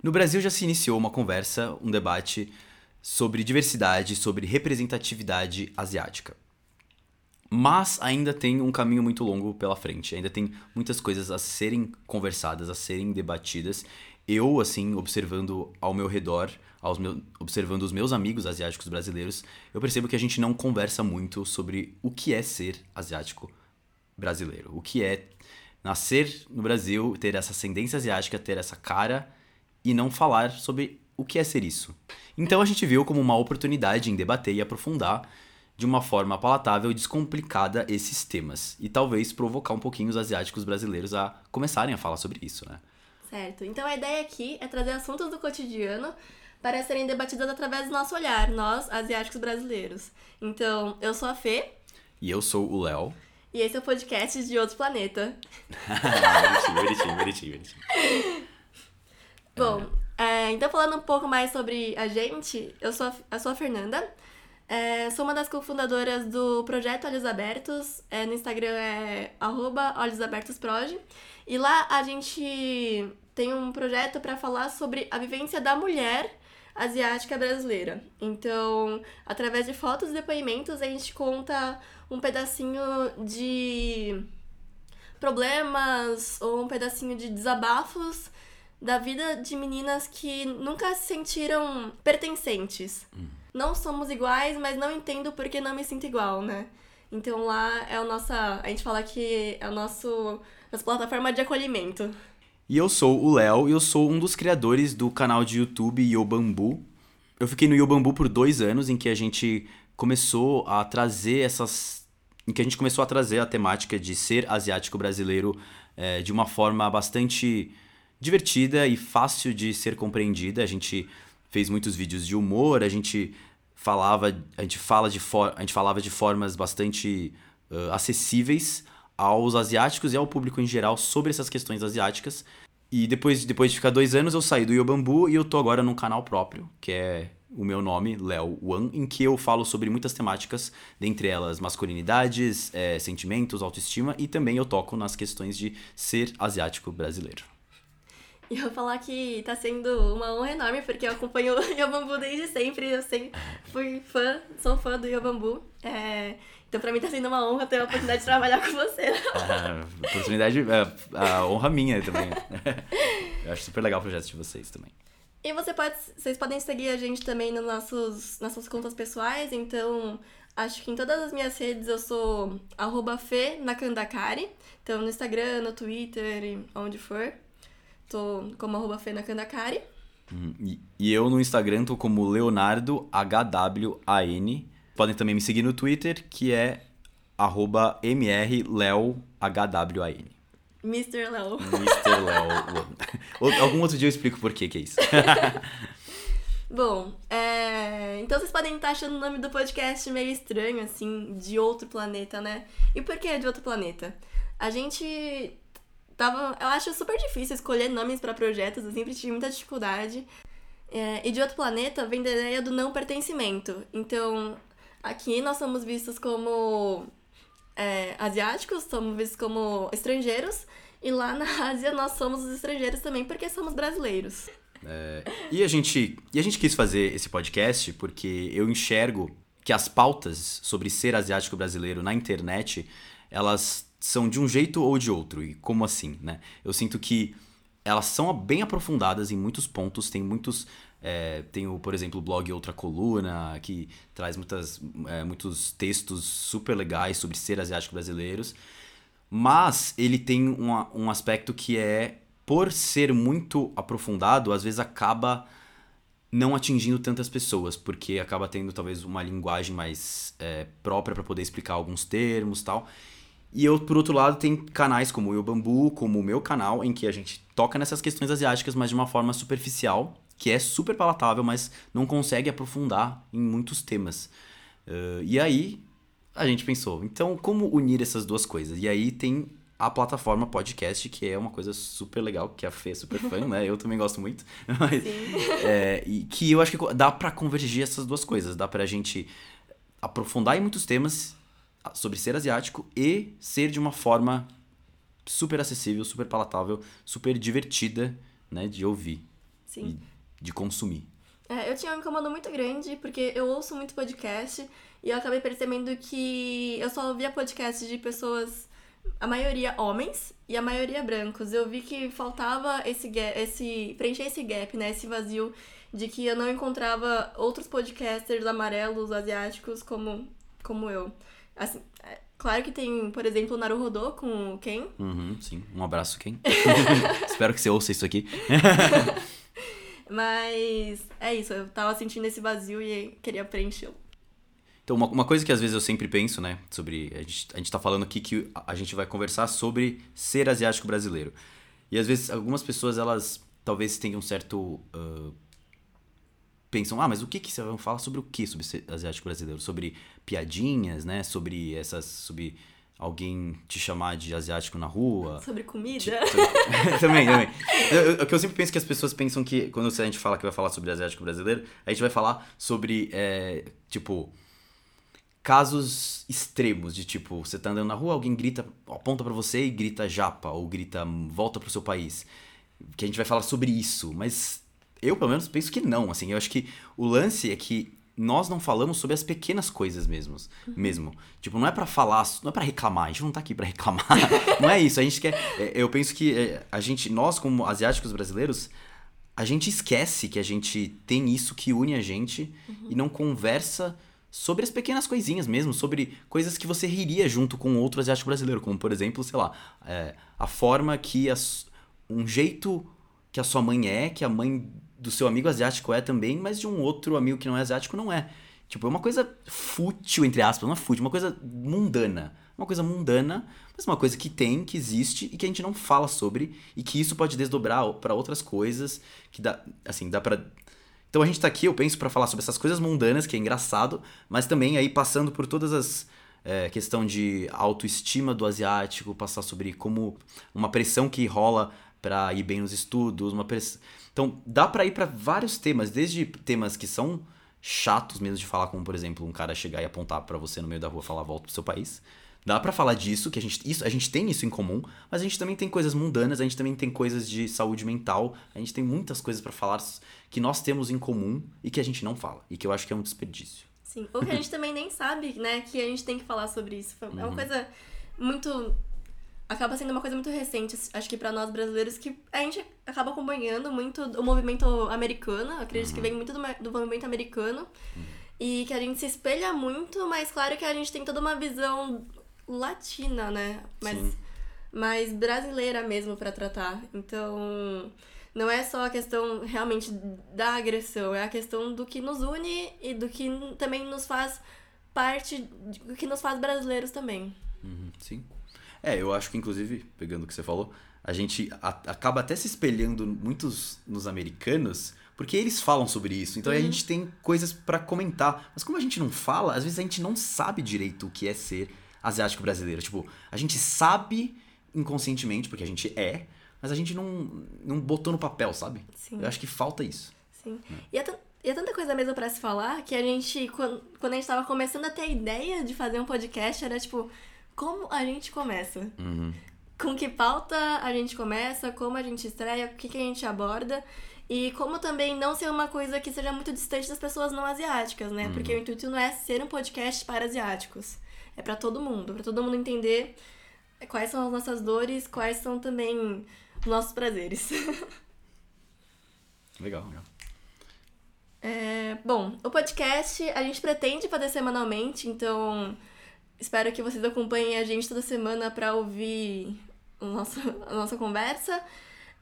No Brasil já se iniciou uma conversa, um debate sobre diversidade, sobre representatividade asiática. Mas ainda tem um caminho muito longo pela frente, ainda tem muitas coisas a serem conversadas, a serem debatidas. Eu, assim, observando ao meu redor, aos meu, observando os meus amigos asiáticos brasileiros, eu percebo que a gente não conversa muito sobre o que é ser asiático brasileiro. O que é nascer no Brasil, ter essa ascendência asiática, ter essa cara e não falar sobre o que é ser isso. Então a gente viu como uma oportunidade em debater e aprofundar de uma forma palatável e descomplicada esses temas e talvez provocar um pouquinho os asiáticos brasileiros a começarem a falar sobre isso, né? Certo. Então a ideia aqui é trazer assuntos do cotidiano para serem debatidos através do nosso olhar, nós, asiáticos brasileiros. Então, eu sou a Fê. E eu sou o Léo. E esse é o podcast de Outro Planeta. bonitinho, bonitinho, bonitinho, bonitinho. Bom, é, então falando um pouco mais sobre a gente, eu sou a, eu sou a Fernanda. É, sou uma das cofundadoras do projeto Olhos Abertos. É, no Instagram é olhosabertosproj. E lá a gente tem um projeto para falar sobre a vivência da mulher asiática brasileira. Então, através de fotos e depoimentos, a gente conta um pedacinho de problemas ou um pedacinho de desabafos da vida de meninas que nunca se sentiram pertencentes. Hum não somos iguais, mas não entendo porque não me sinto igual, né? Então lá é o nossa. A gente fala que é o nosso. Nossa plataforma de acolhimento. E eu sou o Léo e eu sou um dos criadores do canal de YouTube Yobambu. Eu fiquei no Yobambu por dois anos, em que a gente começou a trazer essas. em que a gente começou a trazer a temática de ser asiático brasileiro é, de uma forma bastante divertida e fácil de ser compreendida. A gente fez muitos vídeos de humor, a gente falava, a gente fala de for, a gente falava de formas bastante uh, acessíveis aos asiáticos e ao público em geral sobre essas questões asiáticas. E depois, depois de ficar dois anos, eu saí do Yobambu e eu tô agora num canal próprio, que é o meu nome, Léo Wan, em que eu falo sobre muitas temáticas, dentre elas masculinidades, é, sentimentos, autoestima, e também eu toco nas questões de ser asiático brasileiro. E eu vou falar que tá sendo uma honra enorme, porque eu acompanho o Yobambu desde sempre. Eu sempre fui fã, sou fã do Yobambu. É, então, pra mim, tá sendo uma honra ter a oportunidade de trabalhar com você. a oportunidade, a, a honra minha também. eu acho super legal o projeto de vocês também. E você pode, vocês podem seguir a gente também nos nossos, nas suas contas pessoais. Então, acho que em todas as minhas redes eu sou arroba. Então, no Instagram, no Twitter, onde for. Tô como arroba Fenacandacari. Uhum. E, e eu no Instagram tô como Leonardo HWAN. Podem também me seguir no Twitter, que é arroba MRLeoHWAN. Mr. Léo. Mr. Léo. Algum outro dia eu explico por que que é isso. Bom, é... então vocês podem estar achando o nome do podcast meio estranho, assim, de outro planeta, né? E por que de outro planeta? A gente tava. Eu acho super difícil escolher nomes para projetos, eu sempre tive muita dificuldade. É, e de outro planeta vem da ideia do não pertencimento. Então, aqui nós somos vistos como é, asiáticos, somos vistos como estrangeiros, e lá na Ásia nós somos os estrangeiros também porque somos brasileiros. É, e, a gente, e a gente quis fazer esse podcast porque eu enxergo que as pautas sobre ser asiático brasileiro na internet, elas são de um jeito ou de outro. E como assim, né? Eu sinto que elas são bem aprofundadas em muitos pontos, tem muitos. É, tem, o, por exemplo, o blog Outra Coluna, que traz muitas, é, muitos textos super legais sobre ser asiático brasileiros. Mas ele tem um, um aspecto que é, por ser muito aprofundado, às vezes acaba não atingindo tantas pessoas, porque acaba tendo talvez uma linguagem mais é, própria para poder explicar alguns termos tal. E eu, por outro lado, tem canais como o Eu Bambu, como o meu canal, em que a gente toca nessas questões asiáticas, mas de uma forma superficial, que é super palatável, mas não consegue aprofundar em muitos temas. Uh, e aí a gente pensou, então como unir essas duas coisas? E aí tem a plataforma podcast, que é uma coisa super legal, que a Fê é super fã, né? Eu também gosto muito. Mas, é, e que eu acho que dá para convergir essas duas coisas. Dá pra gente aprofundar em muitos temas sobre ser asiático e ser de uma forma super acessível, super palatável, super divertida, né, de ouvir. Sim. E de consumir. É, eu tinha um incômodo muito grande, porque eu ouço muito podcast e eu acabei percebendo que eu só ouvia podcast de pessoas, a maioria homens e a maioria brancos. Eu vi que faltava esse, gap, esse preencher esse gap, né, esse vazio de que eu não encontrava outros podcasters amarelos, asiáticos como, como eu. Assim, é, claro que tem, por exemplo, o Naruhodô com o Ken. Uhum, sim. Um abraço, Ken. Espero que você ouça isso aqui. Mas é isso, eu tava sentindo esse vazio e queria preenchê-lo. Então, uma, uma coisa que às vezes eu sempre penso, né, sobre. A gente, a gente tá falando aqui que a gente vai conversar sobre ser asiático brasileiro. E às vezes algumas pessoas, elas talvez tenham um certo. Uh, pensam, ah, mas o que que você vai falar sobre o que sobre asiático brasileiro? Sobre piadinhas, né? Sobre essas. Sobre alguém te chamar de asiático na rua. Sobre comida? Te, sobre... também, também. O que eu sempre penso que as pessoas pensam que quando a gente fala que vai falar sobre asiático brasileiro, a gente vai falar sobre, é, tipo, casos extremos de tipo, você tá andando na rua, alguém grita, aponta para você e grita japa, ou grita volta pro seu país. Que a gente vai falar sobre isso, mas eu pelo menos penso que não, assim, eu acho que o lance é que nós não falamos sobre as pequenas coisas mesmos, uhum. mesmo. Tipo, não é para falar, não é para reclamar, a gente não tá aqui para reclamar. não é isso, a gente quer, é, eu penso que é, a gente, nós como asiáticos brasileiros, a gente esquece que a gente tem isso que une a gente uhum. e não conversa sobre as pequenas coisinhas mesmo, sobre coisas que você riria junto com outro asiático brasileiro, como por exemplo, sei lá, é, a forma que as, um jeito que a sua mãe é, que a mãe do seu amigo asiático é também, mas de um outro amigo que não é asiático não é. Tipo, é uma coisa fútil, entre aspas, não é fútil, uma coisa mundana. Uma coisa mundana, mas uma coisa que tem, que existe e que a gente não fala sobre e que isso pode desdobrar para outras coisas, que dá, assim, dá para Então a gente tá aqui, eu penso, para falar sobre essas coisas mundanas, que é engraçado, mas também aí passando por todas as é, questão de autoestima do asiático, passar sobre como uma pressão que rola para ir bem nos estudos, uma então, dá para ir para vários temas, desde temas que são chatos mesmo de falar, como por exemplo, um cara chegar e apontar para você no meio da rua falar volta pro seu país. Dá para falar disso, que a gente, isso, a gente tem isso em comum, mas a gente também tem coisas mundanas, a gente também tem coisas de saúde mental, a gente tem muitas coisas para falar que nós temos em comum e que a gente não fala, e que eu acho que é um desperdício. Sim, ou que a gente também nem sabe, né, que a gente tem que falar sobre isso. É uma uhum. coisa muito acaba sendo uma coisa muito recente, acho que para nós brasileiros, que a gente acaba acompanhando muito o movimento americano, acredito uhum. que vem muito do, do movimento americano, uhum. e que a gente se espelha muito, mas claro que a gente tem toda uma visão latina, né? Mas, mais brasileira mesmo para tratar. Então, não é só a questão realmente da agressão, é a questão do que nos une e do que também nos faz parte, do que nos faz brasileiros também. Uhum. Sim. É, eu acho que, inclusive, pegando o que você falou, a gente a, acaba até se espelhando muitos nos americanos, porque eles falam sobre isso. Então uhum. a gente tem coisas para comentar. Mas como a gente não fala, às vezes a gente não sabe direito o que é ser asiático brasileiro. Tipo, a gente sabe inconscientemente, porque a gente é, mas a gente não, não botou no papel, sabe? Sim. Eu acho que falta isso. Sim. É. E, é e é tanta coisa mesmo para se falar que a gente, quando, quando a gente tava começando a ter a ideia de fazer um podcast, era tipo, como a gente começa. Uhum. Com que pauta a gente começa, como a gente estreia, o que, que a gente aborda. E como também não ser uma coisa que seja muito distante das pessoas não asiáticas, né? Uhum. Porque o intuito não é ser um podcast para asiáticos. É para todo mundo, para todo mundo entender quais são as nossas dores, quais são também os nossos prazeres. legal, legal. É, bom, o podcast a gente pretende fazer semanalmente, então Espero que vocês acompanhem a gente toda semana para ouvir a nossa, a nossa conversa.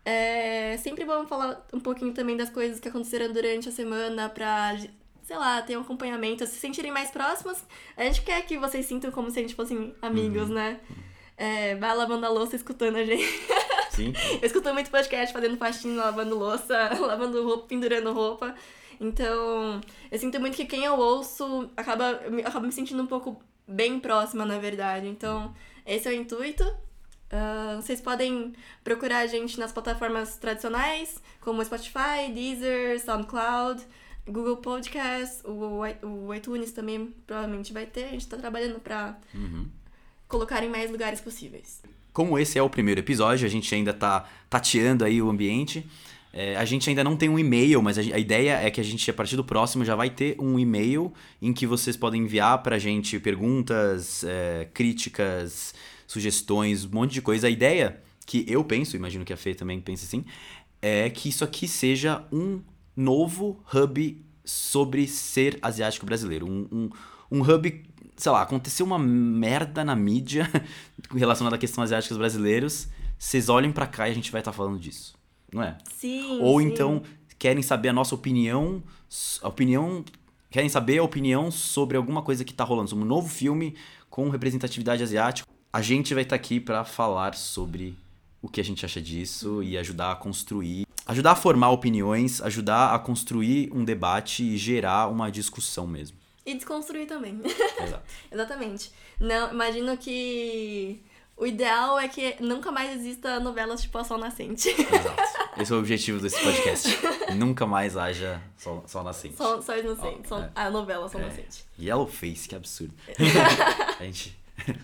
É, sempre vamos falar um pouquinho também das coisas que aconteceram durante a semana pra, sei lá, ter um acompanhamento, se sentirem mais próximos. A gente quer que vocês sintam como se a gente fossem amigos, uhum. né? É, vai lavando a louça escutando a gente. Sim. Eu escuto muito podcast fazendo faxina, lavando louça, lavando roupa, pendurando roupa. Então, eu sinto muito que quem eu ouço acaba, acaba me sentindo um pouco bem próxima, na verdade. Então, esse é o intuito. Uh, vocês podem procurar a gente nas plataformas tradicionais, como Spotify, Deezer, SoundCloud, Google Podcast, o, iTunes também provavelmente vai ter. A gente está trabalhando para uhum. colocar em mais lugares possíveis. Como esse é o primeiro episódio, a gente ainda está tateando aí o ambiente. É, a gente ainda não tem um e-mail, mas a, a, ideia é que a gente, a partir do próximo, já vai ter um e-mail em que vocês podem enviar pra gente perguntas, é, críticas, sugestões, um monte de coisa. A ideia que eu penso, imagino que a Fê também pense assim, é que isso aqui seja um novo hub sobre ser asiático brasileiro. Um, um, um hub, sei lá, aconteceu uma merda na mídia relacionada à questão asiáticos brasileiros. Vocês olhem para cá e a gente vai estar tá falando disso não é? Sim. Ou sim. então querem saber a nossa opinião, a opinião, querem saber a opinião sobre alguma coisa que tá rolando, sobre um novo filme com representatividade asiática. A gente vai estar tá aqui para falar sobre o que a gente acha disso e ajudar a construir, ajudar a formar opiniões, ajudar a construir um debate e gerar uma discussão mesmo. E desconstruir também. Exato. Exatamente. Não, imagino que o ideal é que nunca mais exista novelas tipo A Sol Nascente. Exato. Esse é o objetivo desse podcast. nunca mais haja Sol, Sol Nascente. Sol, Sol Inocente. Oh, Sol, é. A novela Sol é. Nascente. Yellow Face, que absurdo. a gente...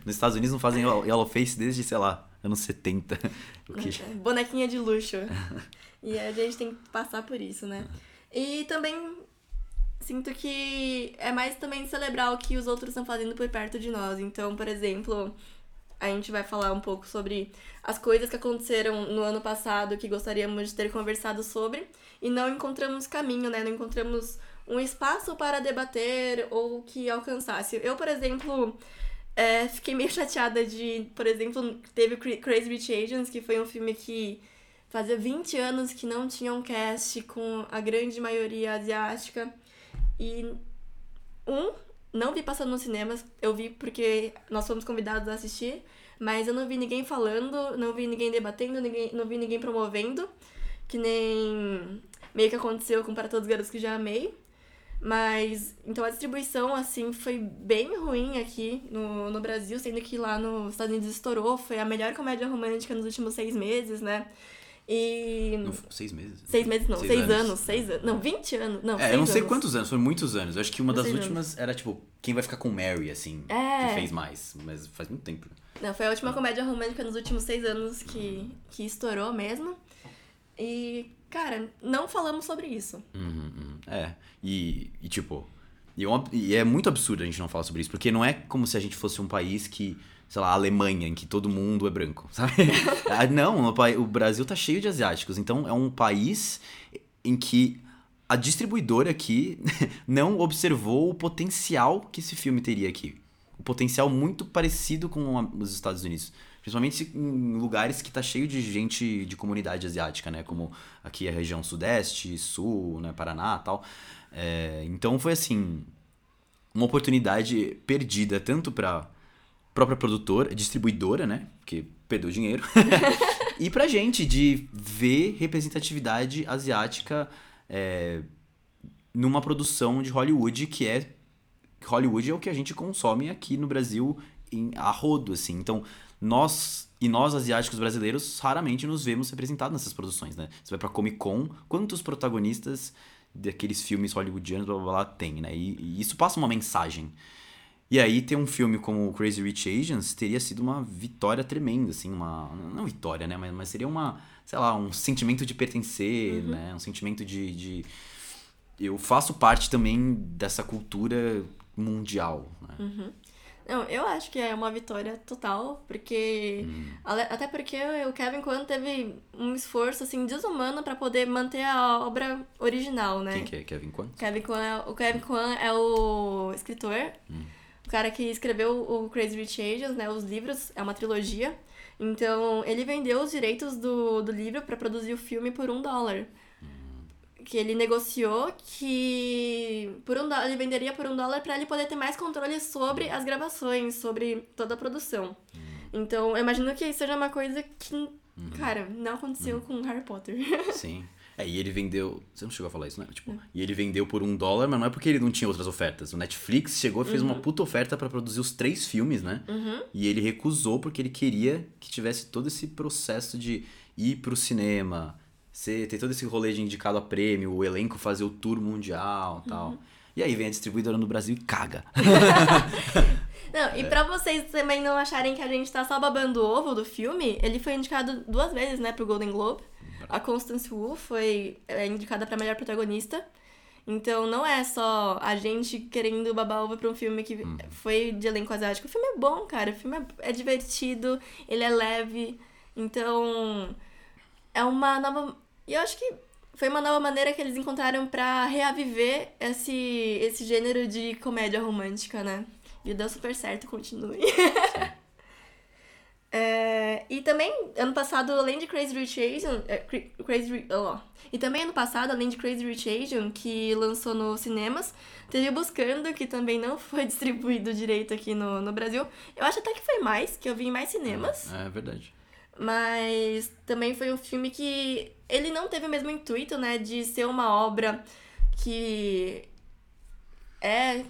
Nos Estados Unidos não fazem Yellow Face desde, sei lá, anos 70. O que... Bonequinha de luxo. e a gente tem que passar por isso, né? E também sinto que é mais também celebrar o que os outros estão fazendo por perto de nós. Então, por exemplo, a gente vai falar um pouco sobre as coisas que aconteceram no ano passado que gostaríamos de ter conversado sobre e não encontramos caminho, né? Não encontramos um espaço para debater ou que alcançasse. Eu, por exemplo, é, fiquei meio chateada de, por exemplo, teve Crazy Rich Asians, que foi um filme que fazia 20 anos que não tinha um cast com a grande maioria asiática. E um, não vi passando nos cinemas, eu vi porque nós fomos convidados a assistir, mas eu não vi ninguém falando, não vi ninguém debatendo, ninguém, não vi ninguém promovendo, que nem meio que aconteceu com Para Todos os Garotos que Já Amei. Mas, então a distribuição, assim, foi bem ruim aqui no, no Brasil, sendo que lá nos Estados Unidos estourou, foi a melhor comédia romântica nos últimos seis meses, né? E. Não, seis meses? Seis meses não, seis, seis anos. anos. Seis anos. Não, vinte anos. Não, é, eu não sei anos. quantos anos, foram muitos anos. Eu acho que uma das últimas anos. era, tipo, quem vai ficar com Mary, assim, é. que fez mais. Mas faz muito tempo. Não, foi a última comédia romântica nos últimos seis anos que, que estourou mesmo. E, cara, não falamos sobre isso. Uhum, uhum. É, e, e tipo. E, e é muito absurdo a gente não falar sobre isso, porque não é como se a gente fosse um país que sei lá, Alemanha, em que todo mundo é branco, sabe? Ah, não, o Brasil tá cheio de asiáticos, então é um país em que a distribuidora aqui não observou o potencial que esse filme teria aqui. O potencial muito parecido com os Estados Unidos. Principalmente em lugares que tá cheio de gente de comunidade asiática, né? Como aqui a região sudeste, sul, né? Paraná tal. É, então foi assim, uma oportunidade perdida tanto para própria produtora, distribuidora, né? Porque perdeu dinheiro. e pra gente de ver representatividade asiática é, numa produção de Hollywood que é Hollywood é o que a gente consome aqui no Brasil em a rodo assim. Então, nós e nós asiáticos brasileiros raramente nos vemos representados nessas produções, né? Você vai para Comic Con, quantos protagonistas daqueles filmes hollywoodianos blá, blá, blá, tem, né? E, e isso passa uma mensagem. E aí ter um filme como Crazy Rich Asians teria sido uma vitória tremenda, assim, uma não vitória, né, mas, mas seria uma, sei lá, um sentimento de pertencer, uhum. né, um sentimento de, de eu faço parte também dessa cultura mundial, né? Uhum. Não, eu acho que é uma vitória total, porque. Hum. Até porque o Kevin Kwan teve um esforço assim, desumano para poder manter a obra original, né? Quem que é Kevin Kwan? Kevin Kwan é, o Kevin Kwan é o escritor. Hum cara que escreveu o Crazy Rich Asians, né, os livros, é uma trilogia. Então, ele vendeu os direitos do, do livro para produzir o filme por um dólar. Que ele negociou que por um dólar, ele venderia por um dólar para ele poder ter mais controle sobre as gravações, sobre toda a produção. Então, eu imagino que seja uma coisa que, uhum. cara, não aconteceu uhum. com Harry Potter. Sim. É, e ele vendeu. Você não chegou a falar isso, né? Tipo, e ele vendeu por um dólar, mas não é porque ele não tinha outras ofertas. O Netflix chegou e fez uhum. uma puta oferta para produzir os três filmes, né? Uhum. E ele recusou porque ele queria que tivesse todo esse processo de ir pro cinema, ser, ter todo esse rolê de indicado a prêmio, o elenco fazer o tour mundial e tal. Uhum. E aí vem a distribuidora no Brasil e caga. Não, e é. pra vocês também não acharem que a gente tá só babando o ovo do filme, ele foi indicado duas vezes, né, pro Golden Globe. A Constance Wu foi é, indicada pra melhor protagonista. Então não é só a gente querendo babar ovo pra um filme que Uhum. foi de elenco asiático. O filme é bom, cara. O filme é, é divertido, ele é leve. Então é uma nova. E eu acho que foi uma nova maneira que eles encontraram pra reaviver esse, esse gênero de comédia romântica, né? E deu super certo, continue. É, e também, ano passado, além de Crazy Rich Asian... é, Cra- Crazy, ó. E também, ano passado, além de Crazy Rich Asian, que lançou nos cinemas, teve Buscando, que também não foi distribuído direito aqui no, no Brasil. Eu acho até que foi mais, que eu vi em mais cinemas. É verdade. Mas também foi um filme que ele não teve o mesmo intuito, né, de ser uma obra que é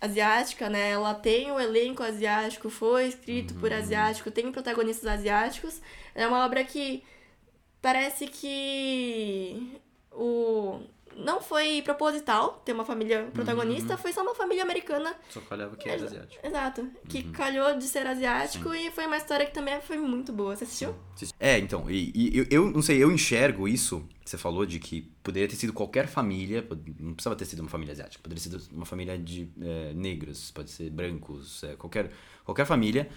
asiática, né? Ela tem o elenco asiático, foi escrito por asiático, tem protagonistas asiáticos. É uma obra que parece que o não foi proposital ter uma família protagonista, foi só uma família americana Só falhava que era asiático. Exato. Que calhou de ser asiático e foi uma história que também foi muito boa. Você assistiu? É, então, e, e eu, eu não sei, eu enxergo isso que você falou de que poderia ter sido qualquer família, não precisava ter sido uma família asiática, poderia ter sido uma família de é, negros, pode ser brancos, é, qualquer, qualquer família,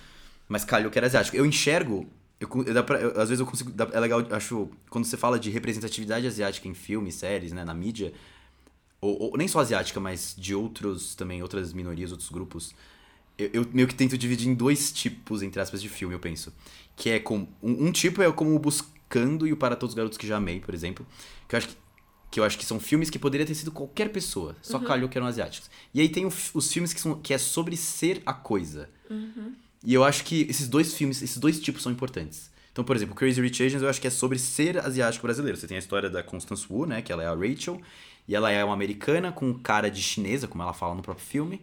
mas calhou que era asiático. Eu enxergo, eu, eu dá pra- eu- às vezes eu consigo, dá- é legal, acho, quando você fala de representatividade asiática em filmes, séries, né, na mídia, ou, ou nem só asiática, mas de outros também, outras minorias, outros grupos, eu, eu meio que tento dividir em dois tipos, entre aspas, de filme, eu penso. Que é com. Um, um tipo é como o Buscando e o Para Todos os Garotos que Já Amei, por exemplo. Que eu acho que, que, eu acho que são filmes que poderia ter sido qualquer pessoa. Só calhou que eram asiáticos. E aí tem o os filmes que, são, que é sobre ser a coisa. E eu acho que esses dois filmes, esses dois tipos são importantes. Então, por exemplo, Crazy Rich Asians eu acho que é sobre ser asiático brasileiro. Você tem a história da Constance Wu, né? Que ela é a Rachel. E ela é uma americana com cara de chinesa, como ela fala no próprio filme.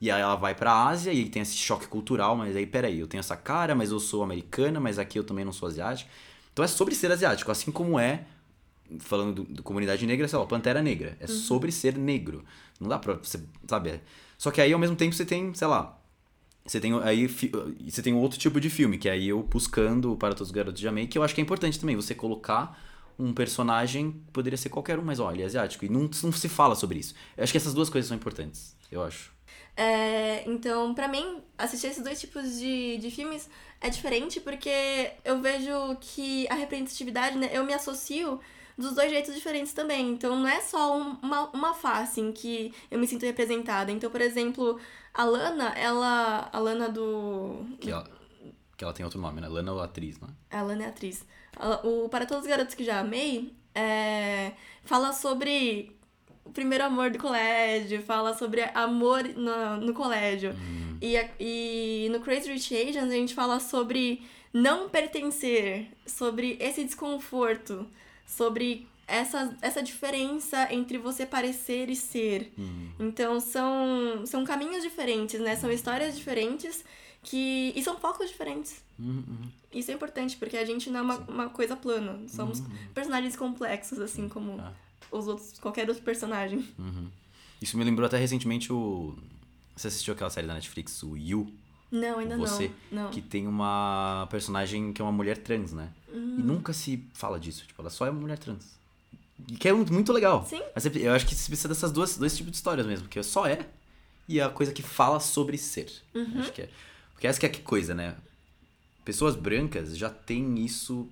E aí ela vai pra Ásia e tem esse choque cultural, mas aí, peraí, eu tenho essa cara, mas eu sou americana, mas aqui eu também não sou asiático. Então é sobre ser asiático, assim como é, falando do, do comunidade negra, sei lá, Pantera Negra. É sobre ser negro. Não dá pra você, sabe? é- Só que aí ao mesmo tempo você tem, sei lá, você tem aí você tem outro tipo de filme, que é aí eu buscando para todos os garotos de Amei, que eu acho que é importante também você colocar um personagem, poderia ser qualquer um, mas olha, ele é asiático. E não, não se fala sobre isso. Eu acho que essas duas coisas são importantes, eu acho. É, então, pra mim, assistir esses dois tipos de, de filmes é diferente porque eu vejo que a representatividade, né, eu me associo dos dois jeitos diferentes também. Então, não é só um- uma, uma face em que eu me sinto representada. Então, por exemplo, a Lana, ela. A Lana do. Que ela, que ela tem outro nome, né? Lana ou atriz, né? A Lana é atriz. O Para Todos os Garotos que Já Amei é, fala sobre o primeiro amor do colégio, fala sobre amor no, no colégio. E, a- e no Crazy Rich Asians a gente fala sobre não pertencer, sobre esse desconforto, sobre essa, essa diferença entre você parecer e ser. Então são, são caminhos diferentes, né? São histórias diferentes que, e são focos diferentes. Isso é importante, porque a gente não é uma, uma coisa plana. Somos personagens complexos, assim como Ah. os outros, qualquer outro personagem. Isso me lembrou até recentemente o. Você assistiu aquela série da Netflix, o You? Não, ainda Você, não. Não. que tem uma personagem que é uma mulher trans, né? E nunca se fala disso, tipo, ela só é uma mulher trans. E que é muito muito legal. Sim. Mas eu acho que você precisa dessas duas dois tipos de histórias mesmo, que só é e é a coisa que fala sobre ser. Acho que é. Porque essa que é que coisa, né? Pessoas brancas já têm isso,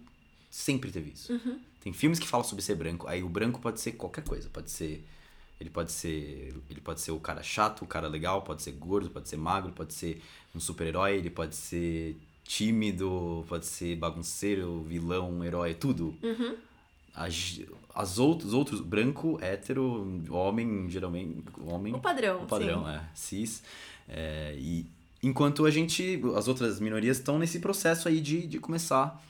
sempre teve isso. Tem filmes que falam sobre ser branco, aí o branco pode ser qualquer coisa, pode ser ele pode ser ele pode ser o cara chato, o cara legal, pode ser gordo, pode ser magro, pode ser um super-herói, ele pode ser tímido, pode ser bagunceiro, vilão, herói, tudo. As, as outros, os outros, branco, hétero, homem, geralmente, homem. O padrão, O padrão, sim. é, cis. É, e enquanto a gente, as outras minorias estão nesse processo aí de, de começar.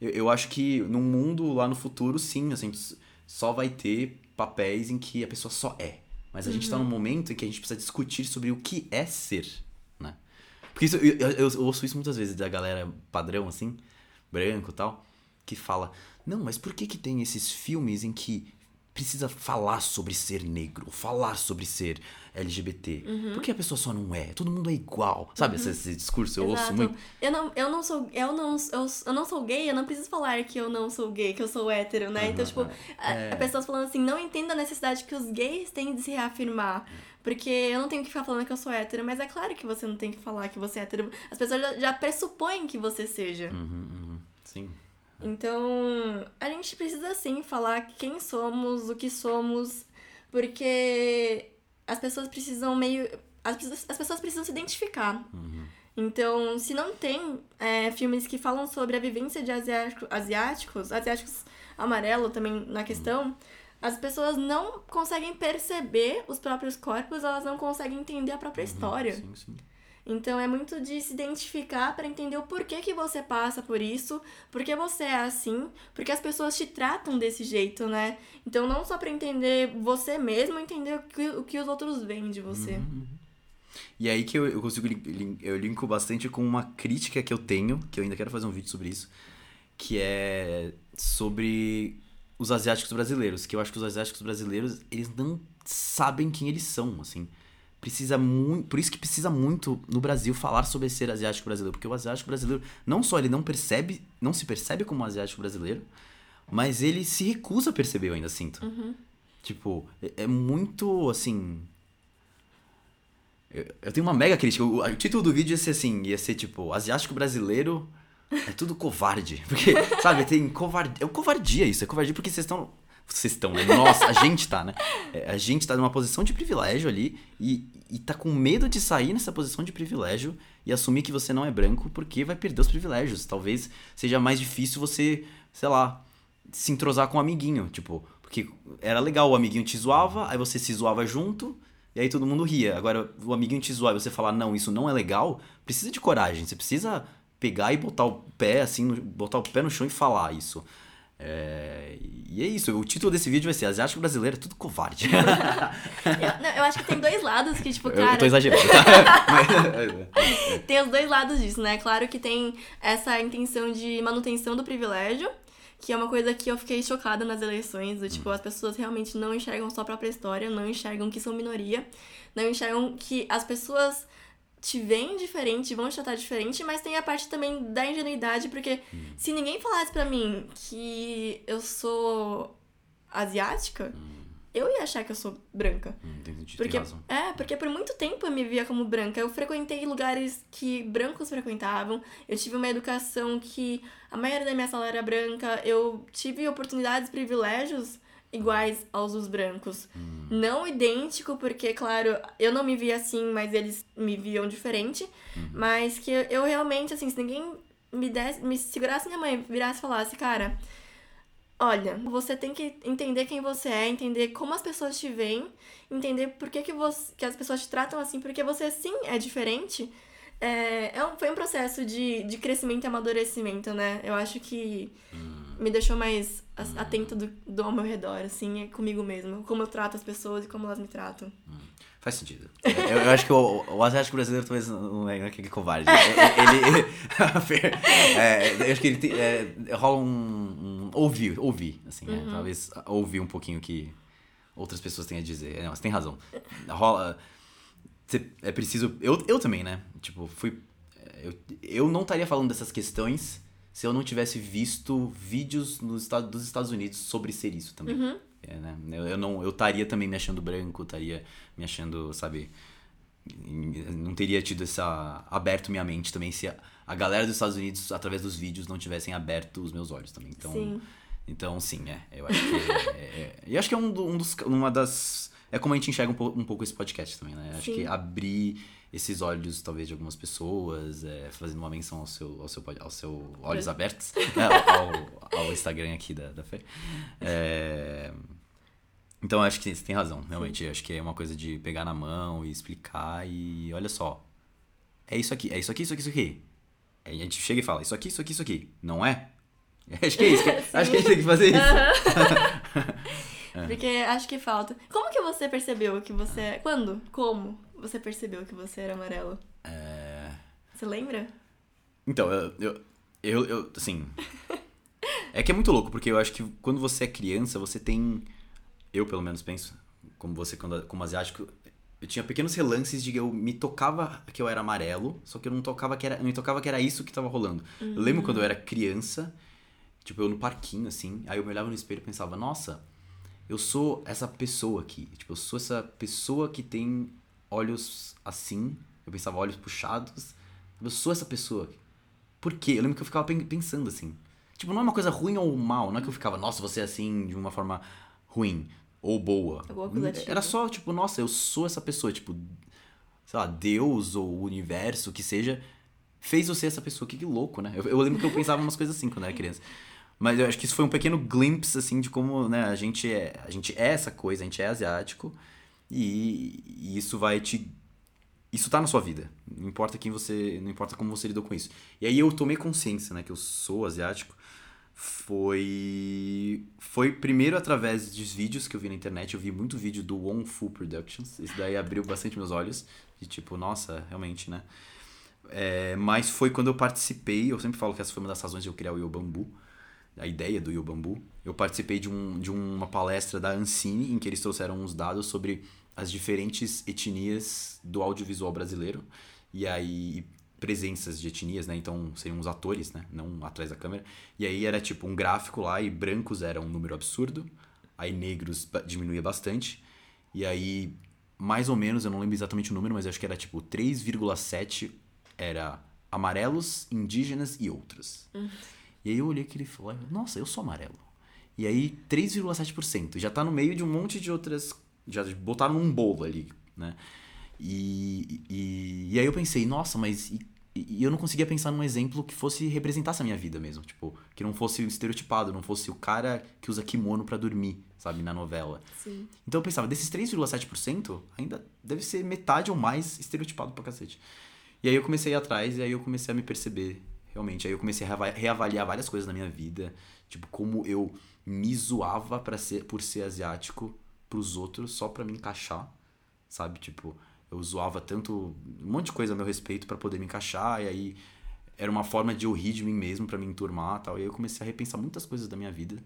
Eu, eu acho que num mundo lá no futuro, sim, a gente só vai ter papéis em que a pessoa só é. Mas a gente tá num momento em que a gente precisa discutir sobre o que é ser, né? Porque isso, eu, eu- eu ouço isso muitas vezes da galera padrão, assim, branco e tal, que fala, não, mas por que que tem esses filmes em que precisa falar sobre ser negro, falar sobre ser LGBT. Uhum. Porque a pessoa só não é, todo mundo é igual. Sabe esse, esse discurso? Eu ouço Exato. muito. Eu não, eu não sou. Eu não, eu, eu não sou gay, eu não preciso falar que eu não sou gay, que eu sou hétero, né? então, tipo, a- É. a pessoas falando assim, não entendo a necessidade que os gays têm de se reafirmar. Porque eu não tenho que ficar falando que eu sou hétero, mas é claro que você não tem que falar que você é hétero. As pessoas já, já pressupõem que você seja. Uhum, uhum. Sim. Então, a gente precisa sim falar quem somos, o que somos, porque as pessoas precisam meio. As, pessoas- as pessoas precisam se identificar. Então, se não tem é, filmes que falam sobre a vivência de asiático, asiáticos, asiáticos amarelo também na questão, as pessoas não conseguem perceber os próprios corpos, elas não conseguem entender a própria história. Sim, sim. Então é muito de se identificar para entender o porquê que você passa por isso, porque você é assim, porque as pessoas te tratam desse jeito, né? Então não só para entender você mesmo, entender o que, o que os outros veem de você. E aí que eu, eu consigo eu linko bastante com uma crítica que eu tenho, que eu ainda quero fazer um vídeo sobre isso, que é sobre os asiáticos brasileiros, que eu acho que os asiáticos brasileiros, eles não sabem quem eles são, assim. Precisa muito, por isso que precisa muito no Brasil falar sobre ser asiático brasileiro, porque o asiático brasileiro não só ele não percebe, não se percebe como asiático brasileiro, mas ele se recusa a perceber, eu ainda sinto. Tipo, é, é muito assim, eu, eu tenho uma mega crítica. O, o título do vídeo ia ser assim, ia ser tipo, asiático brasileiro é tudo covarde. Porque, sabe, tem covardia. É covardia isso, é covardia porque vocês estão. Vocês estão, né? Nossa, a gente tá, né? É, A gente tá numa posição de privilégio ali e, e tá com medo de sair nessa posição de privilégio e assumir que você não é branco porque vai perder os privilégios. Talvez seja mais difícil você, sei lá, se entrosar com um amiguinho. Tipo, porque era legal, o amiguinho te zoava, aí você se zoava junto, e aí todo mundo ria. Agora, o amiguinho te zoar e você falar, não, isso não é legal, precisa de coragem. Você precisa pegar e botar o pé, assim, botar o pé no chão e falar isso. É, e é isso, o título desse vídeo vai ser Asiático Brasileiro é tudo covarde. Eu, não, eu acho que tem dois lados que, tipo, cara. eu tô exagerando, tá? Tem os dois lados disso, né? Claro que tem essa intenção de manutenção do privilégio, que é uma coisa que eu fiquei chocada nas eleições, do tipo, as pessoas realmente não enxergam só a própria história, não enxergam que são minoria, não enxergam que as pessoas te veem diferente, vão te tratar diferente, mas tem a parte também da ingenuidade, porque se ninguém falasse pra mim que eu sou asiática, eu ia achar que eu sou branca. Hum, tem, tem Porque, razão. é, porque por muito tempo eu me via como branca. Eu frequentei lugares que brancos frequentavam. Eu tive uma educação que a maioria da minha sala era branca. Eu tive oportunidades, privilégios iguais aos dos brancos. Não idêntico, porque, claro, eu não me via assim, mas eles me viam diferente. Mas que eu, realmente, assim, se ninguém me desse, me segurasse minha mãe, virasse e falasse, cara, Olha, você tem que entender quem você é, entender como as pessoas te veem, entender por que, que, você, que as pessoas te tratam assim, porque você sim é diferente. É, é um, foi um processo de, de crescimento e amadurecimento, né? Eu acho que me deixou mais atenta do, do ao meu redor, assim, é comigo mesmo. Como eu trato as pessoas e como elas me tratam. Faz sentido. Eu, eu acho que o, o asiático brasileiro talvez não é aquele covarde. Ele. ele- é, eu acho que ele tem, é, rola um, um. Ouvir, ouvir, assim, né? Talvez ouvir um pouquinho o que outras pessoas têm a dizer. Não, você tem razão. Rola. é preciso. Eu, eu também, né? Tipo, fui. Eu, eu não estaria falando dessas questões se eu não tivesse visto vídeos nos Estados, dos Estados Unidos sobre ser isso também. É, né? Eu, eu não eu estaria também me achando branco, estaria me achando, sabe, não teria tido essa aberto minha mente também se a, a galera dos Estados Unidos através dos vídeos não tivessem aberto os meus olhos também. Então, Sim. então sim, é. Eu acho que é, é, e acho que é um, um dos uma das é como a gente enxerga um, po- um pouco esse podcast também, né? Acho Sim. que abrir esses olhos talvez de algumas pessoas, é, fazendo uma menção ao seu ao seu ao seu olhos abertos, né? ao, ao, Instagram aqui da, da Fê. É, então acho que você tem razão, realmente. Acho que é uma coisa de pegar na mão e explicar e olha só. É isso aqui, é isso aqui, isso aqui, isso aqui. Aí a gente chega e fala, isso aqui, isso aqui, isso aqui. Não é? Acho que é isso. que- acho que a gente tem que fazer isso. É. Porque acho que falta. Como que você percebeu que você. Quando? Como você percebeu que você era amarelo? É, Você lembra? Então, eu, eu, eu, eu, assim. É que é muito louco, porque eu acho que quando você é criança, você tem eu pelo menos penso, como você quando, como asiático, eu tinha pequenos relances de que eu me tocava que eu era amarelo, só que eu não tocava que era, eu me tocava que era isso que tava rolando. Uhum. Eu lembro quando eu era criança, tipo, eu no parquinho, assim, aí eu me olhava no espelho e pensava, nossa, eu sou essa pessoa aqui. Tipo, eu sou essa pessoa que tem olhos assim. Eu pensava olhos puxados. Eu sou essa pessoa. Por quê? Eu lembro que eu ficava pensando assim. Tipo, não é uma coisa ruim ou mal. Não é que eu ficava, nossa, você é assim de uma forma ruim ou boa. Era só, tipo, nossa, eu sou essa pessoa. Tipo, sei lá, Deus ou o universo, que seja, fez você essa pessoa. Que, que louco, né? Eu, eu lembro que eu pensava umas coisas assim quando era criança. Mas eu acho que isso foi um pequeno glimpse, assim, de como, né, a gente é, a gente é essa coisa, a gente é asiático e, e isso vai te... Isso tá na sua vida. Não importa quem você... Não importa como você lidou com isso. E aí eu tomei consciência, né, que eu sou asiático. Foi... Foi primeiro através dos vídeos que eu vi na internet. Eu vi muito vídeo do Wong Fu Productions. Isso daí abriu bastante meus olhos. De tipo, nossa, realmente, né? É, mas foi quando eu participei... Eu sempre falo que essa foi uma das razões de eu criar o Yo Bambu a ideia do Bambu. Eu participei de, um, de uma palestra da Ancine, em que eles trouxeram uns dados sobre as diferentes etnias do audiovisual brasileiro. E aí, presenças de etnias, né? Então, seriam os atores, né? Não atrás da câmera. E aí era tipo um gráfico lá e brancos era um número absurdo. Aí negros diminuía bastante. E aí, mais ou menos, eu não lembro exatamente o número, mas acho que era tipo 3,7 era amarelos, indígenas e outros. Uhum. E aí eu olhei aquele e falei, nossa, eu sou amarelo. E aí 3,7%. Já tá no meio de um monte de outras. Já botaram num bolo ali, né? E, e, e aí eu pensei, nossa, mas. E, e, eu não conseguia pensar num exemplo que fosse representasse a minha vida mesmo. Tipo, que não fosse estereotipado, não fosse o cara que usa kimono para dormir, sabe, na novela. Sim. Então eu pensava, desses 3,7%, ainda deve ser metade ou mais estereotipado pra cacete. E aí eu comecei a ir atrás e aí eu comecei a me perceber realmente. Aí eu comecei a reavaliar várias coisas na minha vida, tipo como eu me zoava para ser por ser asiático pros outros só para me encaixar, sabe? Tipo, eu zoava tanto um monte de coisa a meu respeito para poder me encaixar e aí era uma forma de eu rir de mim mesmo para me enturmar, tal. E aí eu comecei a repensar muitas coisas da minha vida.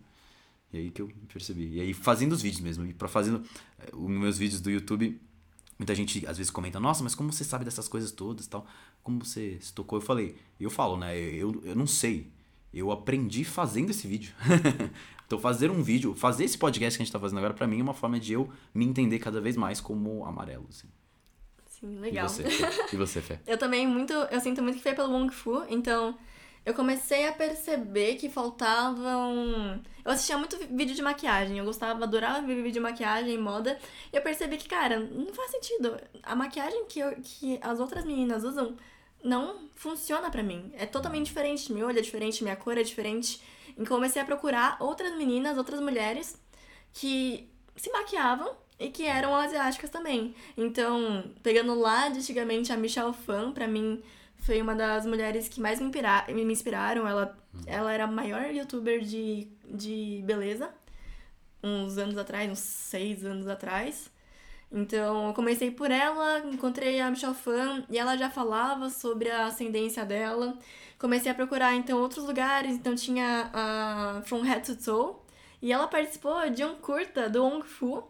E aí que eu percebi. E aí fazendo os vídeos mesmo, e para fazendo eh, os meus vídeos do YouTube, muita gente às vezes comenta: "Nossa, mas como você sabe dessas coisas todas?" tal como você se tocou, eu falei, eu falo, né? Eu, eu não sei. Eu aprendi fazendo esse vídeo. então, fazer um vídeo, fazer esse podcast que a gente tá fazendo agora, para mim, é uma forma de eu me entender cada vez mais como amarelo, assim. Sim, legal. E você, e você Fê? eu também muito, eu sinto muito que foi pelo Wong Fu, então eu comecei a perceber que faltavam. Eu assistia muito vídeo de maquiagem, eu gostava, adorava ver vídeo de maquiagem, moda, e eu percebi que, cara, não faz sentido. A maquiagem que, eu, que as outras meninas usam não funciona para mim. É totalmente diferente. Meu olho é diferente, minha cor é diferente. E comecei a procurar outras meninas, outras mulheres que se maquiavam e que eram asiáticas também. Então, pegando lá de antigamente a Michelle Fan, pra mim foi uma das mulheres que mais me, inspira me inspiraram. Ela, ela era a maior youtuber de, de beleza, uns anos atrás, uns seis anos atrás. Então, eu comecei por ela, encontrei a Michelle Fan e ela já falava sobre a ascendência dela. Comecei a procurar, então, outros lugares. Então, tinha a From Head to Toe. E ela participou de um curta do Wong Fu.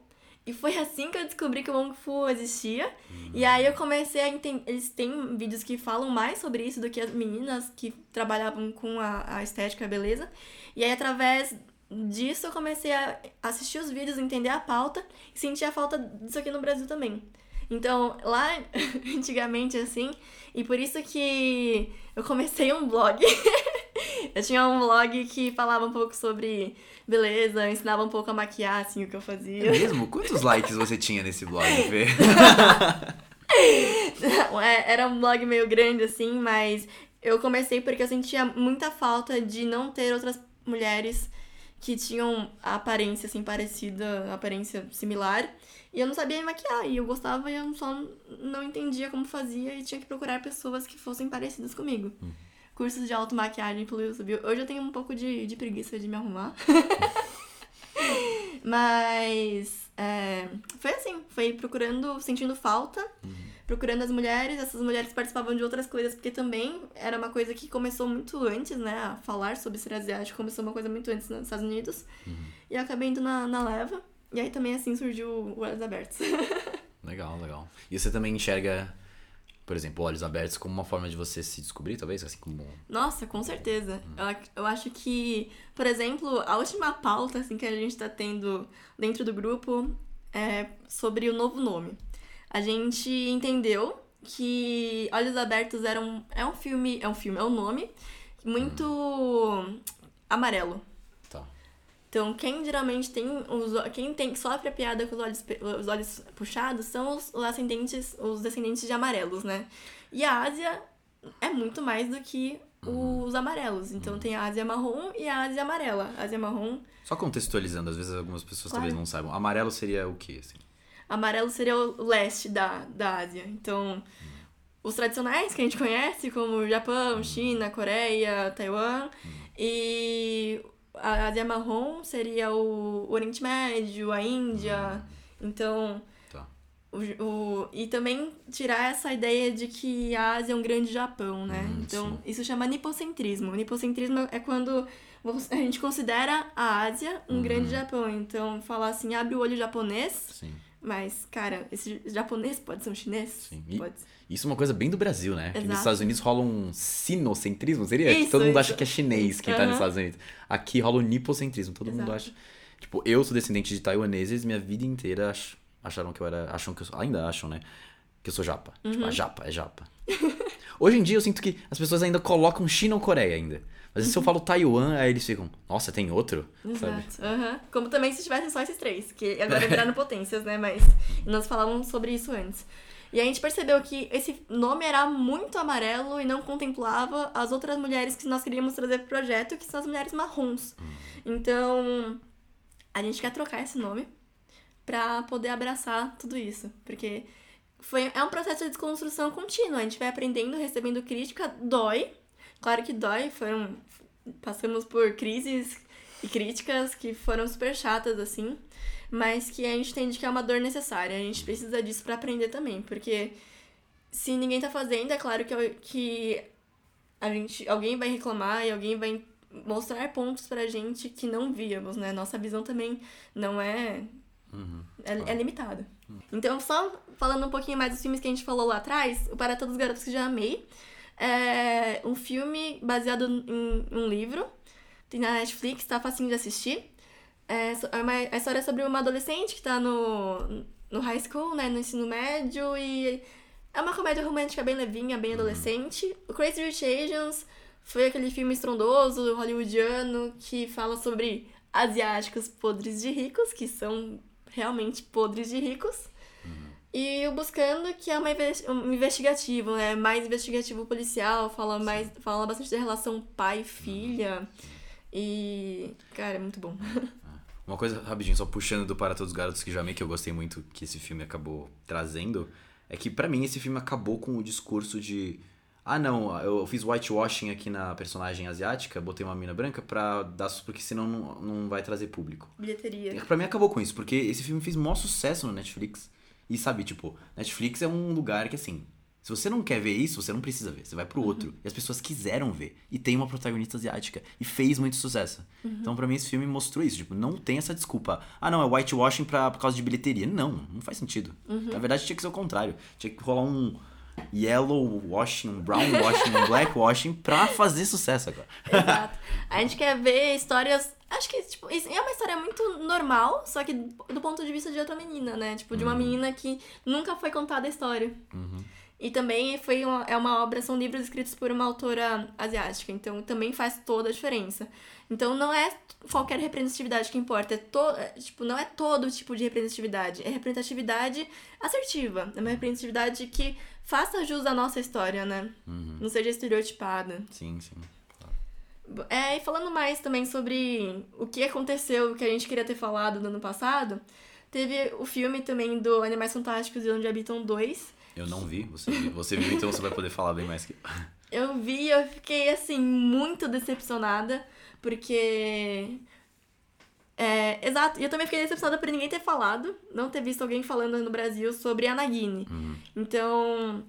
E foi assim que eu descobri que o Wong Fu existia. Uhum. E aí eu comecei a entender. Eles têm vídeos que falam mais sobre isso do que as meninas que trabalhavam com a, a estética e a beleza. E aí, através disso eu comecei a assistir os vídeos, entender a pauta e sentir a falta disso aqui no Brasil também. Então, lá antigamente, assim, e por isso que eu comecei um blog. eu tinha um blog que falava um pouco sobre beleza, ensinava um pouco a maquiar, assim, o que eu fazia. É mesmo? Quantos likes você tinha nesse blog, Fê? É, era um blog meio grande, assim, mas eu comecei porque eu sentia muita falta de não ter outras mulheres que tinham a aparência assim parecida, aparência similar, e eu não sabia me maquiar, e eu gostava e eu só não entendia como fazia e tinha que procurar pessoas que fossem parecidas comigo. Hum. Cursos de automaquiagem pelo YouTube. Hoje eu tenho um pouco de, de preguiça de me arrumar. Mas é, foi assim, foi procurando, sentindo falta. Uhum procurando as mulheres. Essas mulheres participavam de outras coisas, porque também era uma coisa que começou muito antes, né? A falar sobre ser asiático começou uma coisa muito antes nos Estados Unidos. Uhum. E eu acabei indo na, na leva. E aí também assim surgiu o Olhos Abertos. Legal, legal. E você também enxerga, por exemplo, Olhos Abertos como uma forma de você se descobrir, talvez? Assim como. Nossa, com certeza. Eu, ac- eu acho que, por exemplo, a última pauta assim, que a gente tá tendo dentro do grupo é sobre o novo nome. A gente entendeu que Olhos Abertos era um, é um filme. É um filme, é um nome muito amarelo. Tá. Então, quem geralmente tem os, quem tem sofre a piada com os olhos, os olhos puxados são os, os ascendentes, os descendentes de amarelos, né? E a Ásia é muito mais do que os amarelos. Então tem a Ásia marrom e a Ásia amarela. A Ásia marrom, Só contextualizando, às vezes algumas pessoas Claro. talvez não saibam. Amarelo seria o quê, assim? Amarelo seria o leste da, da Ásia. Então, os tradicionais que a gente conhece, como Japão, China, Coreia, Taiwan, e a Ásia marrom seria o Oriente Médio, a Índia. Então, Tá. o, o- e também tirar essa ideia de que a Ásia é um grande Japão, né? Hum, então, sim. isso chama nipocentrismo. Nipocentrismo é quando a gente considera a Ásia um grande Japão. Então, falar assim, abre o olho japonês, Sim. Mas, cara, esse japonês pode ser um chinês? Sim. Isso é uma coisa bem do Brasil, né? Que nos Exato. Estados Unidos rola um sinocentrismo, seria? que Isso, todo mundo isso. acha que é chinês quem tá Aham. nos Estados Unidos. Aqui rola o nipocentrismo, todo mundo Exato. acha. Tipo, eu sou descendente de taiwaneses, minha vida inteira ach- acharam que eu era. Acham que eu sou. Ainda acham, né? Que eu sou japa. Tipo, Uhum. a japa, é japa. Hoje em dia eu sinto que as pessoas ainda colocam China ou Coreia ainda. Mas se eu falo Taiwan, aí eles ficam, nossa, tem outro? Sabe? Exato. aham. Como também se tivessem só esses três, que agora viraram potências, né? Mas nós falávamos sobre isso antes. E a gente percebeu que esse nome era muito amarelo e não contemplava as outras mulheres que nós queríamos trazer pro projeto, que são as mulheres marrons. Então, a gente quer trocar esse nome pra poder abraçar tudo isso. Porque foi, é um processo de desconstrução contínua. A gente vai aprendendo, recebendo crítica, dói. Claro que dói, foram. Passamos por crises e críticas que foram super chatas, assim. Mas que a gente entende que é uma dor necessária. A gente precisa disso pra aprender também. Porque se ninguém tá fazendo, é claro que, que a gente, alguém vai reclamar e alguém vai mostrar pontos pra gente que não víamos, né? Nossa visão também não é é, é limitado. Então, só falando um pouquinho mais dos filmes que a gente falou lá atrás, o Para Todos os Garotos que Já Amei é um filme baseado em um livro, tem na Netflix, tá facinho de assistir. É, é uma, a história é sobre uma adolescente que tá no, no high school, né, no ensino médio, e é uma comédia romântica bem levinha, bem adolescente. O Crazy Rich Asians foi aquele filme estrondoso, hollywoodiano, que fala sobre asiáticos podres de ricos, que são realmente podres de ricos. E o Buscando, que é uma um investigativo, né? Mais investigativo policial, fala, mais, fala bastante da relação pai-filha. E, cara, é muito bom. Uma coisa, rapidinho, só puxando do Para Todos os Garotos que já amei, que eu gostei muito que esse filme acabou trazendo, é que pra mim esse filme acabou com o discurso de ah não, eu fiz whitewashing aqui na personagem asiática, botei uma mina branca pra dar porque senão não, não vai trazer público. Bilheteria. Pra mim acabou com isso, porque esse filme fez maior sucesso no Netflix. E sabe, tipo, Netflix é um lugar que assim, se você não quer ver isso, você não precisa ver, você vai pro outro. E as pessoas quiseram ver. E tem uma protagonista asiática. E fez muito sucesso. Então, pra mim, esse filme mostrou isso. Tipo, não tem essa desculpa. Ah, não, é whitewashing pra, por causa de bilheteria. Não, não faz sentido. Na verdade, tinha que ser o contrário. Tinha que rolar um yellow washing, um brown washing, um black washing pra fazer sucesso agora. Exato. A gente quer ver histórias. Acho que, tipo, é uma história muito normal, só que do ponto de vista de outra menina, né? Tipo, de uma menina que nunca foi contada a história. E também foi uma, é uma obra, são livros escritos por uma autora asiática, então também faz toda a diferença. Então não é qualquer representatividade que importa, é to, é, tipo, não é todo tipo de representatividade, é representatividade assertiva, é uma representatividade que faça jus à nossa história, né? Não seja estereotipada. Sim, sim. É, e falando mais também sobre o que aconteceu, o que a gente queria ter falado no ano passado, teve o filme também do Animais Fantásticos e Onde Habitam 2. Eu não vi, você viu, você viu então você vai poder falar bem mais que eu. Eu vi, eu fiquei assim, muito decepcionada, porque. É, exato, e eu também fiquei decepcionada por ninguém ter falado, não ter visto alguém falando no Brasil sobre a Nagini. Então,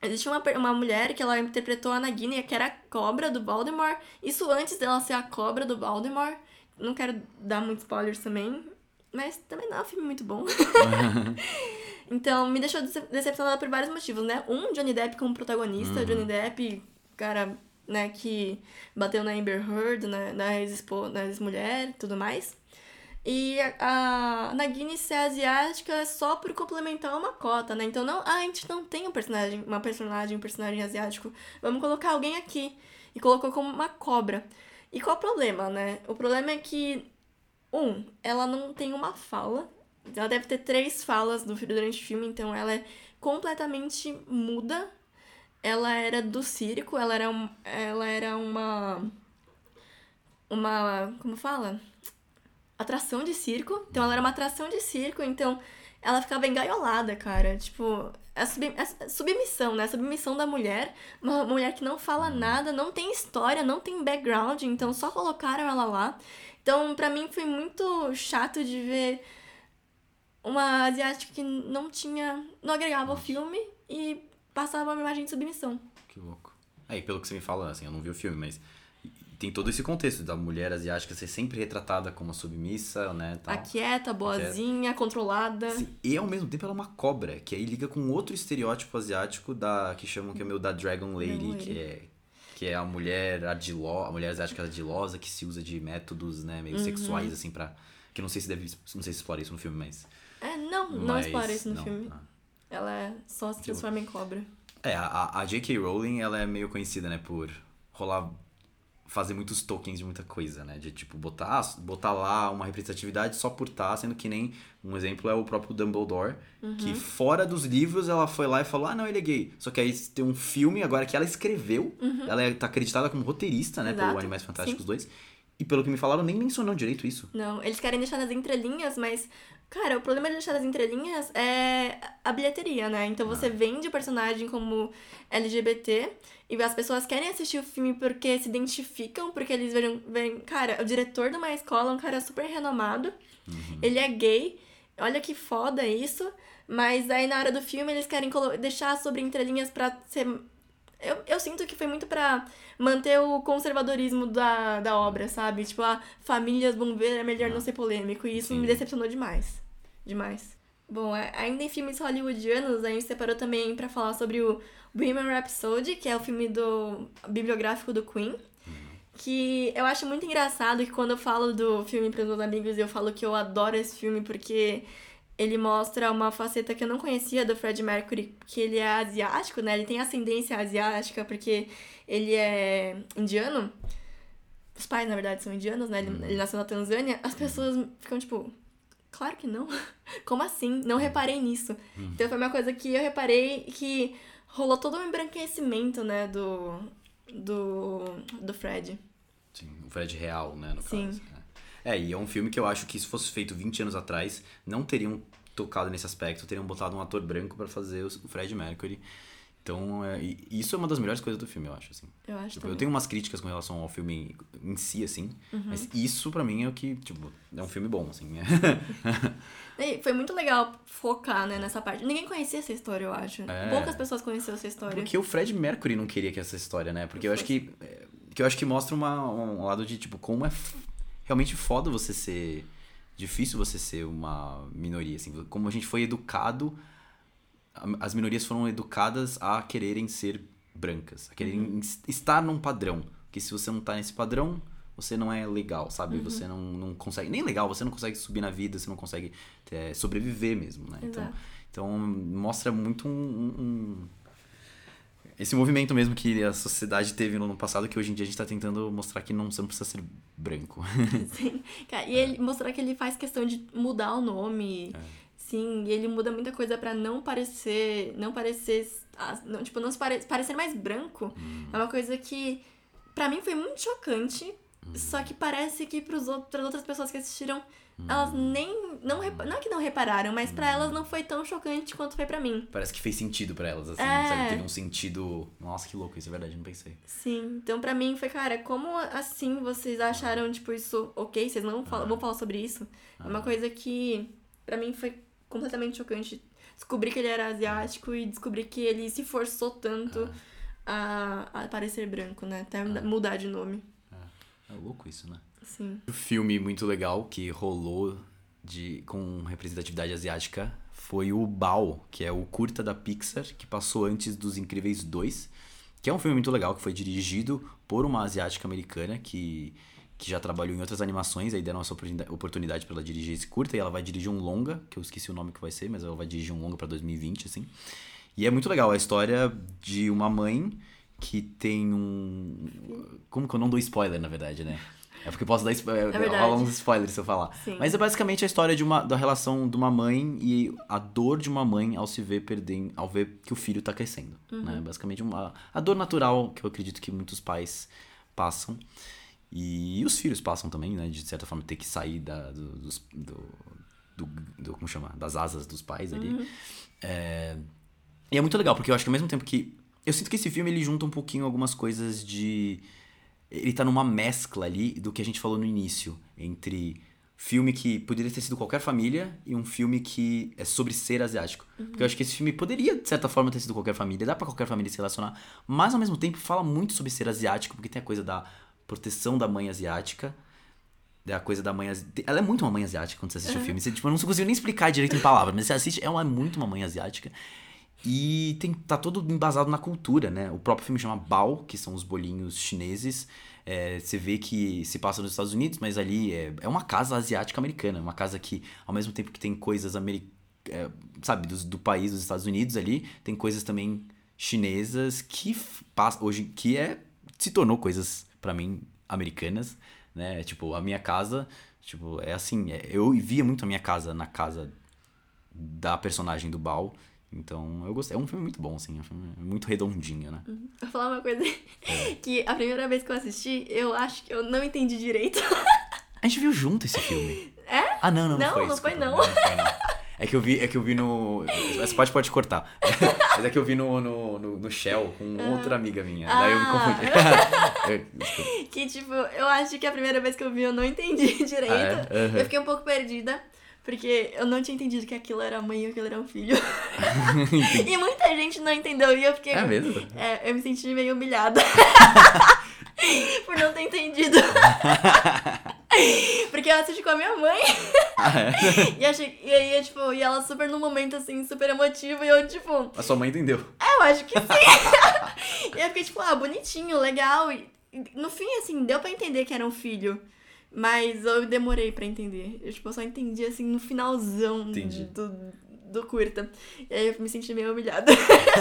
existe uma, uma mulher que ela interpretou a Nagini, que era a cobra do Voldemort, isso antes dela ser a cobra do Voldemort. Não quero dar muitos spoilers também. mas também não é um filme muito bom. então, me deixou dece- decepcionada por vários motivos, né? Um, Johnny Depp como protagonista. Johnny Depp, cara, né, que bateu na Amber Heard, na, na ex-espo- na ex-mulher e tudo mais. E a, a Nagini ser asiática só por complementar uma cota, né? Então, não, ah, a gente não tem um personagem, uma personagem, um personagem asiático. Vamos colocar alguém aqui. E colocou como uma cobra. E qual o problema, né? O problema é que um, ela não tem uma fala. Ela deve ter três falas durante o filme, então ela é completamente muda. Ela era do circo, ela era, um, ela era uma. Uma. Como fala? Atração de circo. Então ela era uma atração de circo, então ela ficava engaiolada, cara. Tipo, a, sub, a submissão, né? Submissão da mulher. Uma mulher que não fala nada, não tem história, não tem background, então só colocaram ela lá. Então, pra mim foi muito chato de ver uma asiática que não tinha. não agregava ao filme e passava uma imagem de submissão. Que louco. Aí, pelo que você me fala, assim, eu não vi o filme, mas tem todo esse contexto da mulher asiática ser sempre retratada como submissa, né? Tal. A quieta, boazinha, controlada. Sim, e ao mesmo tempo ela é uma cobra, que aí liga com outro estereótipo asiático da que chamam que é meu da Dragon Lady, Dragon que é que é a mulher ardilosa, a mulher asiática ardilosa que se usa de métodos, né, Uhum. meio sexuais assim para que não sei se deve, não sei se explora isso no filme, mas É, não, não mas- explora isso no não, filme. ah. Ela só se transforma em cobra. É, a, a J.K. Rowling, ela é meio conhecida, né, por rolar fazer muitos tokens de muita coisa, né? De tipo botar, botar lá uma representatividade só por estar, sendo que nem um exemplo é o próprio Dumbledore, Uhum. que fora dos livros ela foi lá e falou: "Ah, não, ele é gay". Só que aí tem um filme agora que ela escreveu, ela é, tá acreditada como roteirista, né, pelo Uhum. Exato, Animais Fantásticos sim. 2. E pelo que me falaram, nem mencionou direito isso. Não, eles querem deixar nas entrelinhas, mas, cara, o problema de deixar nas entrelinhas é a bilheteria, né? Então você Ah. vende o personagem como LGBT e as pessoas querem assistir o filme porque se identificam, porque eles veem, veem cara, o diretor de uma escola é um cara super renomado, Uhum. ele é gay, olha que foda isso, mas aí na hora do filme eles querem deixar sobre entrelinhas pra ser. Eu, eu sinto que foi muito pra manter o conservadorismo da, da obra, sabe? Tipo, ah, famílias vão ver, é melhor não ser polêmico. E isso Sim. me decepcionou demais. Demais. Bom, ainda em filmes hollywoodianos, a gente separou também pra falar sobre o Bohemian Rhapsody, que é o filme do bibliográfico do Queen. Que eu acho muito engraçado que quando eu falo do filme para meus amigos, eu falo que eu adoro esse filme porque ele mostra uma faceta que eu não conhecia do Fred Mercury, que ele é asiático, né? Ele tem ascendência asiática porque ele é indiano. Os pais, na verdade, são indianos, né? Ele, ele nasceu na Tanzânia. As pessoas ficam tipo, claro que não. Como assim? Não reparei nisso. Então foi uma coisa que eu reparei que rolou todo um embranquecimento, né, do, do, do Fred. Sim, o Fred real, né, no Sim. caso. É. É, e é um filme que eu acho que se fosse feito 20 anos atrás, não teriam tocado nesse aspecto, teriam botado um ator branco pra fazer o Fred Mercury. Então, é, isso é uma das melhores coisas do filme, eu acho, assim. Eu acho Tipo, eu tenho umas críticas com relação ao filme em si, assim, mas isso pra mim é o que, tipo, é um filme bom, assim. E foi muito legal focar, né, nessa parte. Ninguém conhecia essa história, eu acho. É. Poucas pessoas conheciam essa história. Porque o Fred Mercury não queria que essa história, né? Porque eu acho que. é, Que eu acho que mostra uma, um lado de, tipo, como é realmente foda você ser. Difícil você ser uma minoria, assim. Como a gente foi educado. As minorias foram educadas a quererem ser brancas, a quererem es- estar num padrão. Que se você não tá nesse padrão, você não é legal, sabe? Você não, não consegue. Nem legal, você não consegue subir na vida, você não consegue é, sobreviver mesmo, né? Então, Exato. então mostra muito um- um- esse movimento mesmo que a sociedade teve no ano passado, que hoje em dia a gente tá tentando mostrar que não, você não precisa ser branco. Sim. Cara, e ele mostrar que ele faz questão de mudar o nome. Sim, e ele muda muita coisa pra não parecer. Não parecer. Não, tipo, não se pare, parecer mais branco. É uma coisa que, pra mim, foi muito chocante. Só que parece que pros outros, pras outras pessoas que assistiram, elas nem. Não, não é que não repararam, mas pra elas não foi tão chocante quanto foi pra mim. Parece que fez sentido pra elas, assim, É. sabe? Teve um sentido. Nossa, que louco, isso é verdade, não pensei. Sim, então pra mim foi, cara, como assim vocês acharam, tipo, isso ok? Vocês não falam, vão falar sobre isso? É uma coisa que, pra mim, foi completamente chocante. Descobrir que ele era asiático e descobrir que ele se forçou tanto a, a parecer branco, né? Até mudar de nome. É louco isso, né? Sim. Um filme muito legal que rolou de, com representatividade asiática foi o Bao, que é o curta da Pixar, que passou antes dos Incríveis 2, que é um filme muito legal, que foi dirigido por uma asiática americana que, que já trabalhou em outras animações, aí deram essa oportunidade para ela dirigir esse curta, e ela vai dirigir um longa, que eu esqueci o nome que vai ser, mas ela vai dirigir um longa para 2020, assim. E é muito legal a história de uma mãe que tem um. Como que eu não dou spoiler, na verdade, né? É porque posso dar spoiler, é rola uns spoilers se eu falar. Sim. Mas é basicamente a história de uma, da relação de uma mãe e a dor de uma mãe ao se ver perder, ao ver que o filho tá crescendo. Uhum. Né? Basicamente uma, a dor natural que eu acredito que muitos pais passam. E, e os filhos passam também, né? De certa forma, ter que sair da, do, do, do, do como chama? Das asas dos pais ali. Uhum. É, e é muito legal, porque eu acho que ao mesmo tempo que. Eu sinto que esse filme ele junta um pouquinho algumas coisas de ele tá numa mescla ali do que a gente falou no início, entre filme que poderia ter sido qualquer família e um filme que é sobre ser asiático. Uhum. Porque eu acho que esse filme poderia, de certa forma, ter sido qualquer família, dá para qualquer família se relacionar, mas ao mesmo tempo fala muito sobre ser asiático, porque tem a coisa da proteção da mãe asiática, da coisa da mãe asiática. Ela é muito uma mãe asiática quando você assiste uhum. o filme. Você, tipo, eu não consigo nem explicar direito em palavras, mas você assiste, ela é muito uma mãe asiática. E tem, tá todo embasado na cultura, né? O próprio filme chama Bao, que são os bolinhos chineses. É, você vê que se passa nos Estados Unidos, mas ali é, é uma casa asiática americana. Uma casa que, ao mesmo tempo que tem coisas americanas, é, sabe, do, do país dos Estados Unidos ali, tem coisas também chinesas que passa, hoje que é se tornou coisas para mim americanas, né? Tipo, a minha casa, tipo, é assim, é, eu via muito a minha casa na casa da personagem do Bao então, eu gostei. É um filme muito bom, assim. É um filme muito redondinho, né? Uhum. Vou falar uma coisa é. que a primeira vez que eu assisti, eu acho que eu não entendi direito. A gente viu junto esse filme. É? Ah, não, não, não, não foi. Não, foi não. não, foi não. É que eu vi, é que eu vi no. Você pode, pode cortar. Mas é que eu vi no, no, no, no Shell com ah. outra amiga minha. Ah. Daí eu me confundi. que tipo, eu acho que a primeira vez que eu vi eu não entendi direito. Ah, é? uhum. Eu fiquei um pouco perdida. Porque eu não tinha entendido que aquilo era mãe e aquilo era um filho. e muita gente não entendeu. E eu fiquei. É mesmo? É, eu me senti meio humilhada. por não ter entendido. Porque eu assisti com a minha mãe. Ah, é? e, achei, e aí, tipo, e ela super num momento assim, super emotivo, e eu, tipo. A sua mãe entendeu. É, eu acho que sim. e eu fiquei, tipo, ah, bonitinho, legal. E no fim, assim, deu pra entender que era um filho. Mas eu demorei para entender. Eu, tipo, eu só entendi assim no finalzão do, do curta. E aí eu me senti meio humilhada.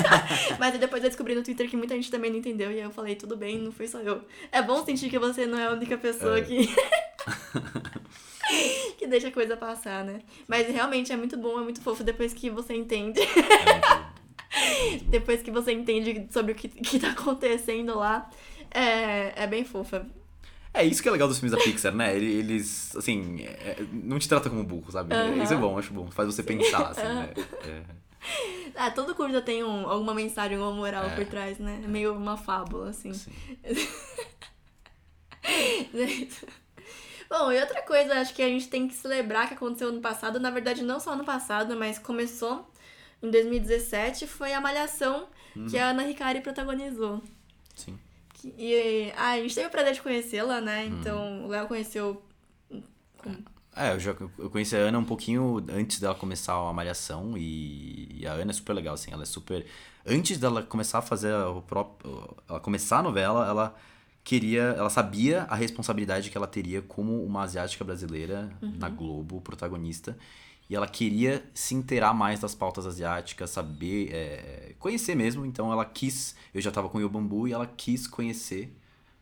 Mas depois eu descobri no Twitter que muita gente também não entendeu. E aí eu falei, tudo bem, não foi só eu. É bom sentir que você não é a única pessoa é. que. que deixa a coisa passar, né? Mas realmente é muito bom, é muito fofo depois que você entende. É depois que você entende sobre o que, que tá acontecendo lá. É, é bem fofa. É isso que é legal dos filmes da Pixar, né? Eles, assim, é, não te trata como burro, sabe? Uhum. Isso é bom, acho bom. Faz você pensar, assim, né? É. Ah, todo curta tem um, alguma mensagem, alguma moral é. por trás, né? É meio uma fábula, assim. Sim. Bom, e outra coisa, acho que a gente tem que celebrar que aconteceu no passado, na verdade não só no passado, mas começou em 2017, foi a Malhação uhum. que a Ana Ricari protagonizou. Sim. E ah, a gente teve o prazer de conhecê-la, né? Hum. Então, o Léo conheceu. É, eu já eu conheci a Ana um pouquinho antes dela começar a malhação e, e, a Ana é super legal, assim, ela é super. Antes dela começar a fazer o próprio. Ela começar a novela, ela queria. Ela sabia a responsabilidade que ela teria como uma asiática brasileira uhum. na Globo, protagonista e ela queria se inteirar mais das pautas asiáticas, saber, é, conhecer mesmo. Então ela quis, eu já estava com o Iobambu e ela quis conhecer,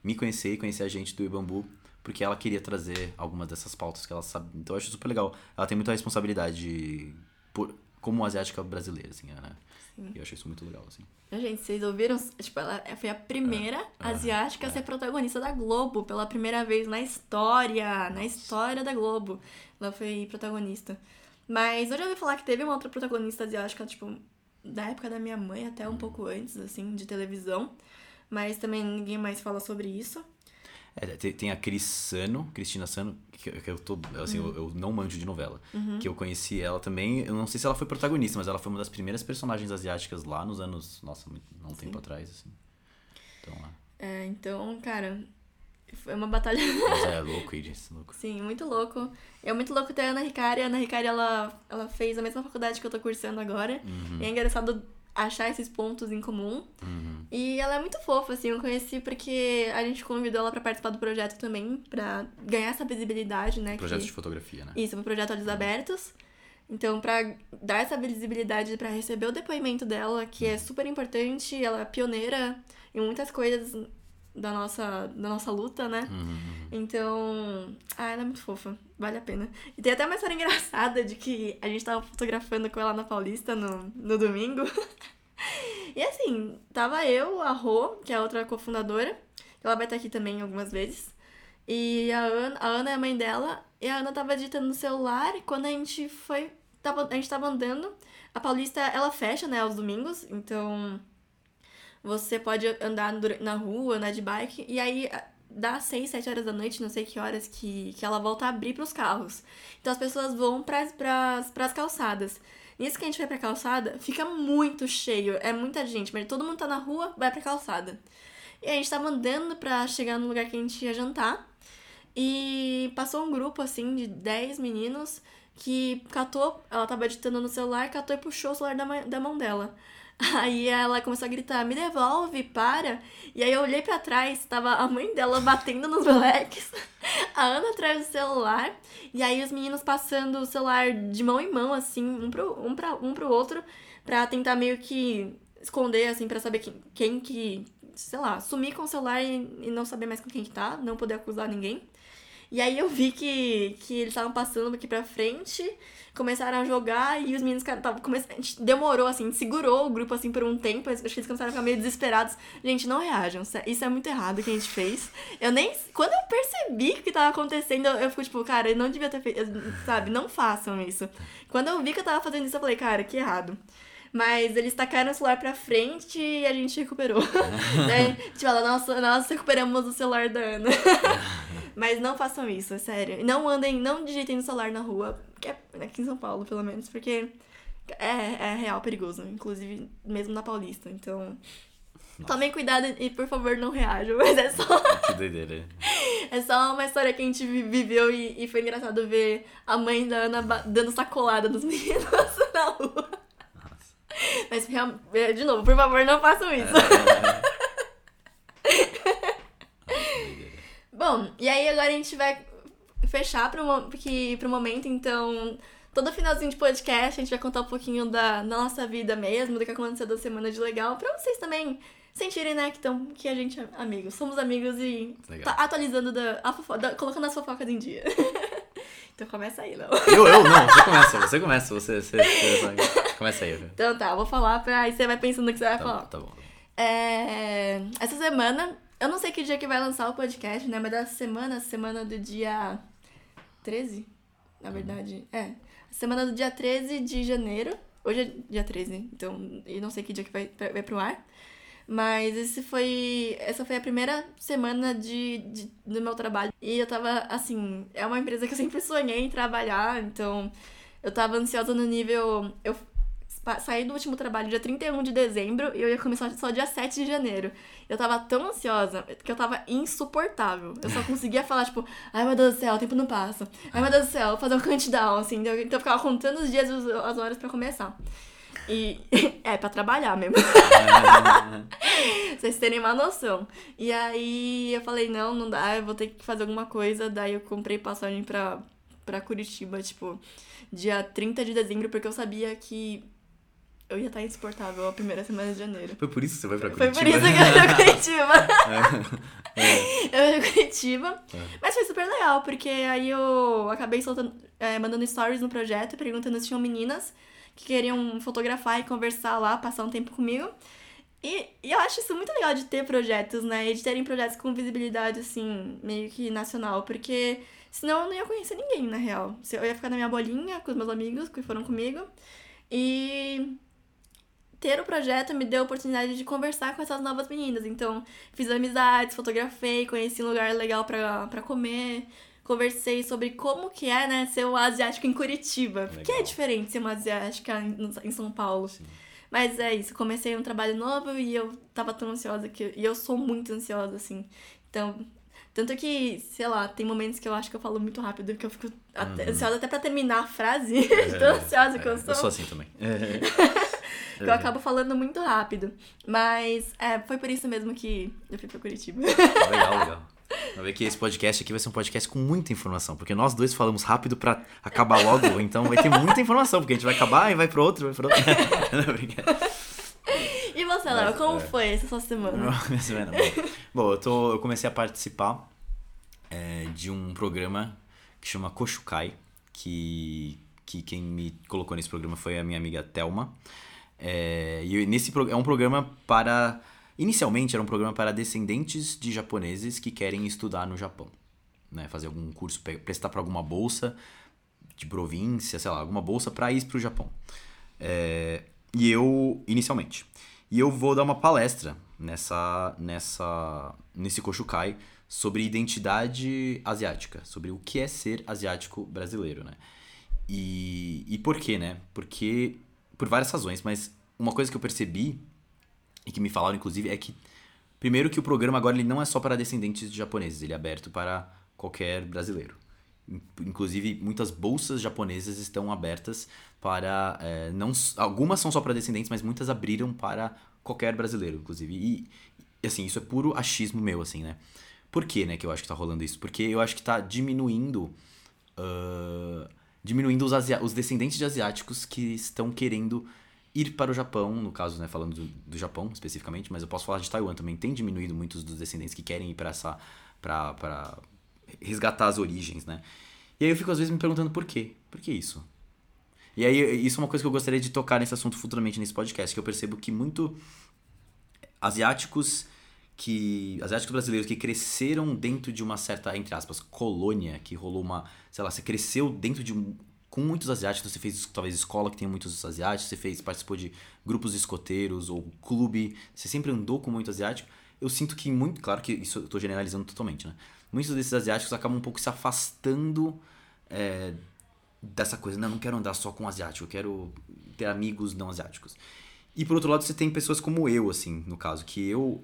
me conhecer e conhecer a gente do Iobambu, porque ela queria trazer algumas dessas pautas que ela sabe. Então eu acho super legal. Ela tem muita responsabilidade por, como asiática brasileira, assim, né? Sim. E eu achei isso muito legal, assim. Gente, vocês ouviram? Tipo, ela foi a primeira é, asiática é, a ser protagonista da Globo pela primeira vez na história, Nossa. na história da Globo. Ela foi protagonista. Mas eu já ouvi falar que teve uma outra protagonista asiática, tipo, da época da minha mãe, até um pouco antes, assim, de televisão. Mas também ninguém mais fala sobre isso. É, tem a Cris Sano, Cristina Sano, que, eu tô, assim, uhum. eu, eu, não manjo de novela. Uhum. Que eu conheci ela também, eu não sei se ela foi protagonista, mas ela foi uma das primeiras personagens asiáticas lá nos anos, nossa, não um tempo atrás, assim. Então, lá. É, então, cara, Foi uma batalha. Mas é louco, Iris, louco. Sim, muito louco. É muito louco ter a Ana Ricari. A Ana Ricari, ela, ela fez a mesma faculdade que eu tô cursando agora. Uhum. E é engraçado achar esses pontos em comum. Uhum. E ela é muito fofa, assim. Eu conheci porque a gente convidou ela pra participar do projeto também, pra ganhar essa visibilidade, né? Projeto que... de fotografia, né? Isso, pro projeto Olhos Abertos. Então, pra dar essa visibilidade pra receber o depoimento dela, que é super importante, ela é pioneira em muitas coisas da nossa, da nossa luta, né? Uhum. Então, ah, ela é muito fofa, vale a pena. E tem até uma história engraçada de que a gente tava fotografando com ela na Paulista no, no domingo. e assim, tava eu, a Rô, que é a outra cofundadora, ela vai estar aqui também algumas vezes. E a Ana, a Ana é a mãe dela, e a Ana tava editando no celular, e quando a gente foi, tava, a gente tava andando, a Paulista, ela fecha, né, aos domingos, então você pode andar na rua, andar de bike, e aí dá 6, 7 horas da noite, não sei que horas, que, que ela volta a abrir pros carros. Então as pessoas vão pras, pras calçadas. Nisso que a gente vai pra calçada, fica muito cheio, é muita gente, mas todo mundo tá na rua, vai pra calçada. E a gente tava andando pra chegar no lugar que a gente ia jantar. E passou um grupo, assim, de 10 meninos que catou, ela tava editando no celular, catou e puxou o celular da, da mão dela. Aí ela começou a gritar, me devolve, para. E aí eu olhei pra trás, tava a mãe dela batendo nos moleques, a Ana atrás do celular, e aí os meninos passando o celular de mão em mão, assim, um pro, um pra, um pro outro, pra tentar meio que esconder, assim, pra saber quem, quem que, sei lá, sumir com o celular e não saber mais com quem que tá, não poder acusar ninguém. E aí eu vi que, que eles estavam passando aqui pra frente, começaram a jogar e os meninos estavam começando. Demorou, assim, segurou o grupo assim por um tempo. Acho que eles começaram a ficar meio desesperados. Gente, não reajam. Isso é muito errado que a gente fez. Eu nem. Quando eu percebi o que tava acontecendo, eu fico tipo, cara, eu não devia ter feito. Sabe, não façam isso. Quando eu vi que eu tava fazendo isso, eu falei, cara, que errado. Mas eles tacaram o celular pra frente e a gente recuperou. né? Tipo, ela, nossa, nós recuperamos o celular da Ana. Mas não façam isso, é sério. Não andem, não digitem no celular na rua, que é aqui em São Paulo, pelo menos, porque é, é real perigoso, inclusive mesmo na Paulista. Então, Nossa. tomem cuidado e, por favor, não reajam. Mas é só, Que doideira. é só uma história que a gente vi- viveu e, e foi engraçado ver a mãe da Ana dando sacolada nos meninos na rua. Mas, é, de novo, por favor, não façam isso. Bom, e aí agora a gente vai fechar pro, porque, pro momento, então. Todo finalzinho de podcast a gente vai contar um pouquinho da, da nossa vida mesmo, do que aconteceu da semana de legal, pra vocês também sentirem, né, que, tão, que a gente é amigos. Somos amigos e tá atualizando, da, a fofo- da- colocando as fofocas em dia. então começa aí, Léo. Eu, eu, não, você começa, você começa, você, você, você começa aí, viu? Então tá, eu vou falar pra. Aí você vai pensando o que você vai Tá falar. bom, tá bom. É, essa semana, eu não sei que dia que vai lançar o podcast, né? Mas da semana, semana do dia 13, na verdade. É. Semana do dia 13 de janeiro. Hoje é dia 13, então eu não sei que dia que vai, vai pro ar. Mas esse foi. Essa foi a primeira semana de, de- do meu trabalho. E eu tava, assim, é uma empresa que eu sempre sonhei em trabalhar, então eu tava ansiosa no nível. Eu saí do último trabalho dia 31 de dezembro e eu ia começar só dia 7 de janeiro. Eu tava tão ansiosa que eu tava insuportável. Eu só conseguia falar, tipo, ai meu Deus do céu, o tempo não passa. Ai meu Deus do céu, fazer um countdown, assim. Então eu ficava contando os dias e as horas pra começar. E é pra trabalhar mesmo. vocês terem uma noção. E aí eu falei, não, não dá, eu vou ter que fazer alguma coisa. Daí eu comprei passagem pra, pra Curitiba, tipo, dia 30 de dezembro, porque eu sabia que eu ia estar insuportável a primeira semana de janeiro. Foi por isso que você foi pra Foi Curitiba? por isso que eu fui pra Curitiba. É. Eu fui pra Curitiba. É. Mas foi super legal, porque aí eu acabei soltando, é, mandando stories no projeto, perguntando se tinham meninas que queriam fotografar e conversar lá, passar um tempo comigo. E, e eu acho isso muito legal de ter projetos, né? E de terem projetos com visibilidade, assim, meio que nacional, porque senão eu não ia conhecer ninguém, na real. Eu ia ficar na minha bolinha com os meus amigos que foram comigo. E ter o projeto me deu a oportunidade de conversar com essas novas meninas. Então, fiz amizades, fotografei, conheci um lugar legal pra, pra comer. Conversei sobre como que é, né, ser uma asiática em Curitiba. Porque é Legal. diferente ser uma asiática em, em São Paulo. Sim. Mas é isso, comecei um trabalho novo e eu tava tão ansiosa que. E eu sou muito ansiosa, assim. Então, Tanto que, sei lá, tem momentos que eu acho que eu falo muito rápido, que eu fico até, uhum. ansiosa até pra terminar a frase. É, Tão ansiosa que eu sou. Eu sou assim também. que eu acabo falando muito rápido. Mas é, foi por isso mesmo que eu fui pra Curitiba. Legal, legal. Vai ver que esse podcast aqui vai ser um podcast com muita informação, porque nós dois falamos rápido para acabar logo, então vai ter muita informação, porque a gente vai acabar e vai pro outro, vai pro outro. e você, Léo, como é... foi essa sua semana? Minha semana, bom. bom, eu, tô, eu comecei a participar é, de um programa que chama Koshukai, que, que quem me colocou nesse programa foi a minha amiga Thelma. É, e nesse é um programa para Inicialmente era um programa para descendentes de japoneses que querem estudar no Japão, né? Fazer algum curso, prestar para alguma bolsa de província, sei lá, alguma bolsa para ir para o Japão. É, e eu, inicialmente. E eu vou dar uma palestra nessa, nessa, nesse Koshukai sobre identidade asiática, sobre o que é ser asiático brasileiro, né? E, e por quê, né? Porque, por várias razões, mas uma coisa que eu percebi e que me falaram, inclusive, é que, primeiro, que o programa agora ele não é só para descendentes de japoneses, ele é aberto para qualquer brasileiro. Inclusive, muitas bolsas japonesas estão abertas para. É, não, algumas são só para descendentes, mas muitas abriram para qualquer brasileiro, inclusive. E, assim, isso é puro achismo meu, assim, né? Por que, né, que eu acho que tá rolando isso? Porque eu acho que tá diminuindo. Uh, diminuindo os, os descendentes de asiáticos que estão querendo ir para o Japão, no caso, né, falando do, do, Japão especificamente, mas eu posso falar de Taiwan também, tem diminuído muitos dos descendentes que querem ir para essa para resgatar as origens, né? E aí eu fico às vezes me perguntando por quê? Por que isso? E aí isso é uma coisa que eu gostaria de tocar nesse assunto futuramente nesse podcast, que eu percebo que muito asiáticos que asiáticos brasileiros que cresceram dentro de uma certa entre aspas colônia, que rolou uma, sei lá, você cresceu dentro de um com muitos asiáticos, você fez talvez escola que tenha muitos asiáticos, você fez participou de grupos de escoteiros ou clube, você sempre andou com muito asiático. Eu sinto que muito, claro que isso eu estou generalizando totalmente, né? Muitos desses asiáticos acabam um pouco se afastando é, dessa coisa, não, não quero andar só com asiático, eu quero ter amigos não asiáticos. E por outro lado, você tem pessoas como eu, assim, no caso, que eu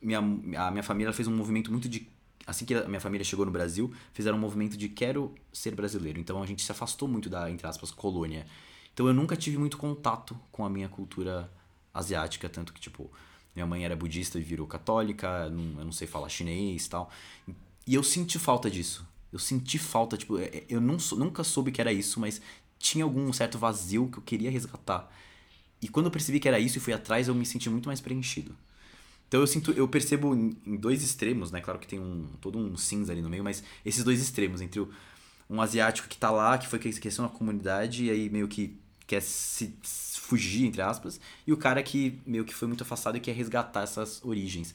minha, a minha família fez um movimento muito de assim que a minha família chegou no Brasil, fizeram um movimento de quero ser brasileiro. Então a gente se afastou muito da, entre aspas, colônia. Então eu nunca tive muito contato com a minha cultura asiática, tanto que, tipo, minha mãe era budista e virou católica, não, eu não sei falar chinês e tal. E eu senti falta disso. Eu senti falta, tipo, é, é, eu não, nunca soube que era isso, mas tinha algum certo vazio que eu queria resgatar. E quando eu percebi que era isso e fui atrás, eu me senti muito mais preenchido. Então eu sinto, eu percebo em dois extremos, né? Claro que tem um todo um cinza ali no meio, mas esses dois extremos entre o, um asiático que tá lá, que foi cresceu na comunidade e aí meio que quer se fugir entre aspas, e o cara que meio que foi muito afastado e quer resgatar essas origens.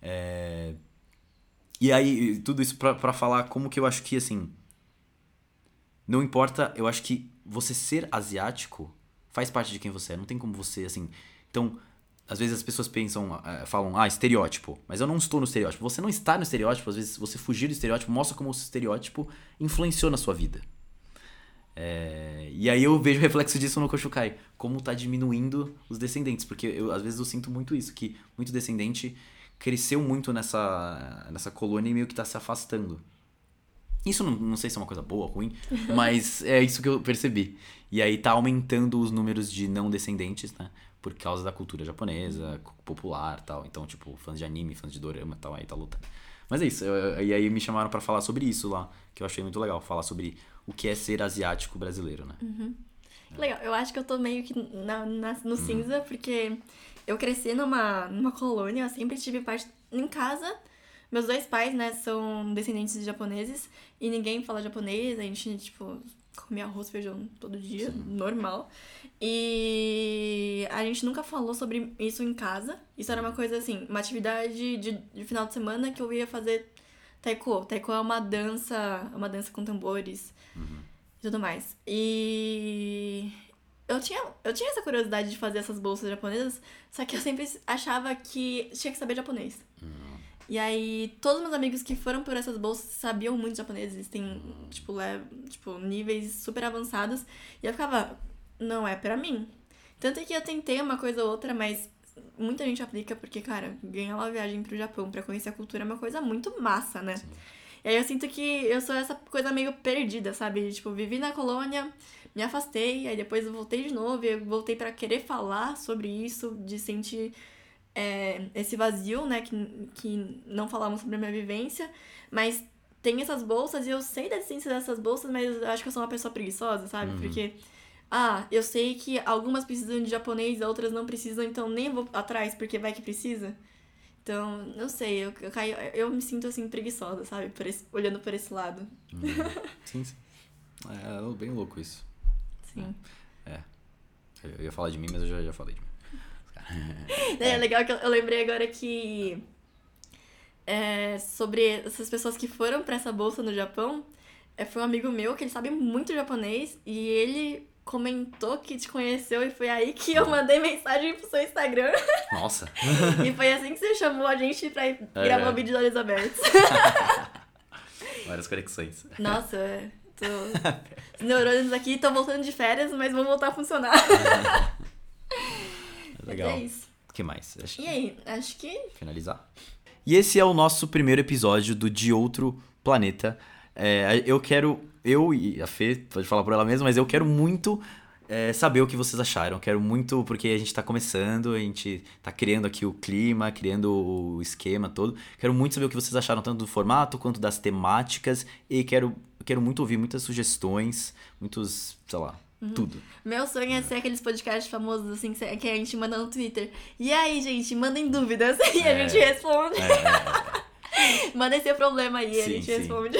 É... E aí tudo isso para falar como que eu acho que assim não importa, eu acho que você ser asiático faz parte de quem você é, não tem como você assim. Então, às vezes as pessoas pensam, eh, falam, ah, estereótipo. Mas eu não estou no estereótipo. Você não está no estereótipo, às vezes você fugir do estereótipo mostra como o estereótipo influenciou na sua vida. É... E aí eu vejo o reflexo disso no Koshukai. Como está diminuindo os descendentes. Porque eu, às vezes eu sinto muito isso, que muito descendente cresceu muito nessa, nessa colônia e meio que está se afastando. Isso não, não sei se é uma coisa boa ou ruim, mas é isso que eu percebi. E aí tá aumentando os números de não descendentes, né? por causa da cultura japonesa, popular tal. Então, tipo, fãs de anime, fãs de dorama tal, aí tá lutando. Mas é isso. Eu, e aí me chamaram para falar sobre isso lá, que eu achei muito legal. Falar sobre o que é ser asiático brasileiro, né? Uhum. É. Legal. Eu acho que eu tô meio que na, na no uhum. cinza, porque eu cresci numa, numa colônia, eu sempre tive parte em casa. Meus dois pais, né, são descendentes de japoneses e ninguém fala japonês, a gente, tipo, comia arroz e feijão todo dia, Sim. normal. E a gente nunca falou sobre isso em casa. Isso era uma coisa assim, uma atividade de, de final de semana que eu ia fazer taiko. Taiko é uma dança, uma dança com tambores uhum. e tudo mais. E eu tinha, eu tinha essa curiosidade de fazer essas bolsas japonesas, só que eu sempre achava que tinha que saber japonês. Uhum. E aí, todos meus amigos que foram por essas bolsas sabiam muito japonês, eles têm, tipo, le... tipo, níveis super avançados. E eu ficava, não é para mim. Tanto que eu tentei uma coisa ou outra, mas muita gente aplica porque, cara, ganhar uma viagem pro Japão pra conhecer a cultura é uma coisa muito massa, né? Sim. E aí eu sinto que eu sou essa coisa meio perdida, sabe? Tipo, vivi na colônia, me afastei, aí depois eu voltei de novo e eu voltei para querer falar sobre isso, de sentir é, esse vazio, né? Que, que não falavam sobre a minha vivência, mas tem essas bolsas e eu sei da existência dessas bolsas, mas eu acho que eu sou uma pessoa preguiçosa, sabe? Uhum. Porque, ah, eu sei que algumas precisam de japonês, outras não precisam, então nem vou atrás porque vai que precisa. Então, não sei, eu, eu, caio, eu me sinto assim preguiçosa, sabe? Por esse, olhando por esse lado. Uhum. Sim, sim. É bem louco isso. Sim. Eu ia falar de mim, mas eu já, já falei de mim. É, é legal que eu, eu lembrei agora que é, sobre essas pessoas que foram pra essa bolsa no Japão, é, foi um amigo meu que ele sabe muito japonês e ele comentou que te conheceu e foi aí que eu mandei mensagem pro seu Instagram. Nossa. e foi assim que você chamou a gente pra É. gravar o vídeo de olhos abertos. Várias conexões. Nossa, é, tô... os neurônios aqui estão voltando de férias, mas vão voltar a funcionar. Legal. É isso. O que mais? Acho E aí, acho que finalizar. E esse é o nosso primeiro episódio do De Outro Planeta. É, eu quero, eu e a Fê, pode falar por ela mesma, mas eu quero muito é, saber o que vocês acharam. Quero muito, porque a gente tá começando, a gente tá criando aqui o clima, criando o esquema todo. Quero muito saber o que vocês acharam, tanto do formato quanto das temáticas. E quero, quero muito ouvir muitas sugestões, muitos, sei lá, tudo. Meu sonho é ser aqueles podcasts famosos assim que a gente manda no Twitter. E aí, gente, mandem dúvidas e a É. gente responde. É, é, é. Mandem seu problema aí, a Sim, gente sim. responde.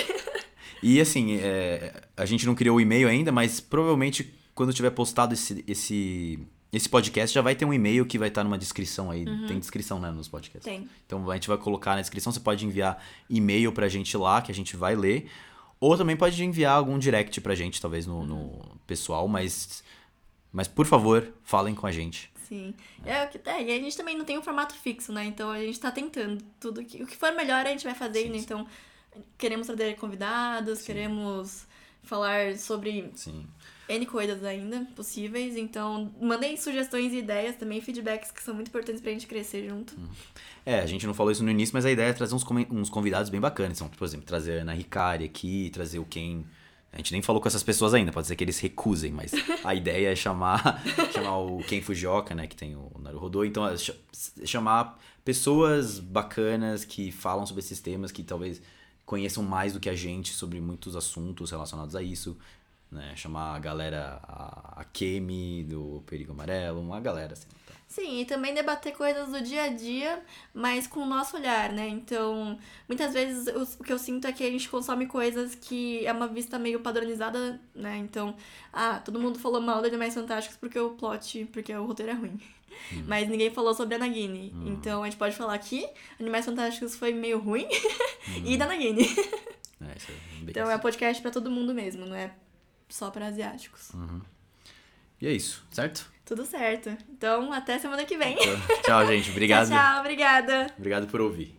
E assim, é, a gente não criou o e-mail ainda, mas provavelmente quando tiver postado esse, esse, esse podcast já vai ter um e-mail que vai estar numa descrição aí. Tem descrição, né, nos podcasts. Tem. Então a gente vai colocar na descrição, você pode enviar e-mail pra gente lá, que a gente vai ler. Ou também pode enviar algum direct pra gente, talvez no, no pessoal, mas, mas por favor, falem com a gente. Sim. É, o que- é, e a gente também não tem um formato fixo, né? Então a gente tá tentando. Tudo que, o que for melhor a gente vai fazendo. Sim, sim. Então, queremos trazer convidados, queremos falar sobre Sim. N coisas ainda possíveis. Então, mandem sugestões e ideias também, feedbacks que são muito importantes pra gente crescer junto. É, a gente não falou isso no início, mas a ideia é trazer uns, uns convidados bem bacanas. Então, por exemplo, trazer a Ana Ricari aqui, trazer o Ken. A gente nem falou com essas pessoas ainda, pode ser que eles recusem, mas a ideia é chamar, chamar o Ken Fujioka, né, que tem o Naruhodô. Então, é ch- chamar pessoas bacanas que falam sobre esses temas, que talvez conheçam mais do que a gente sobre muitos assuntos relacionados a isso. Né? Chamar a galera, a, a Kemi do Perigo Amarelo, uma galera assim. Então. Sim, e também debater coisas do dia a dia, mas com o nosso olhar, né? Então, muitas vezes o- que eu sinto é que a gente consome coisas que é uma vista meio padronizada, né? Então, ah, todo mundo falou mal de Animais Fantásticos porque o plot, porque o roteiro é ruim. Mas ninguém falou sobre a Nagini. Então, a gente pode falar que Animais Fantásticos foi meio ruim e da Nagini. É, isso é bem Então, é podcast pra todo mundo mesmo, não é só pra asiáticos. E é isso, certo? Tudo certo. Então, até semana que vem. Então, tchau, gente. Obrigado. Tchau, tchau. Obrigada. Obrigado por ouvir.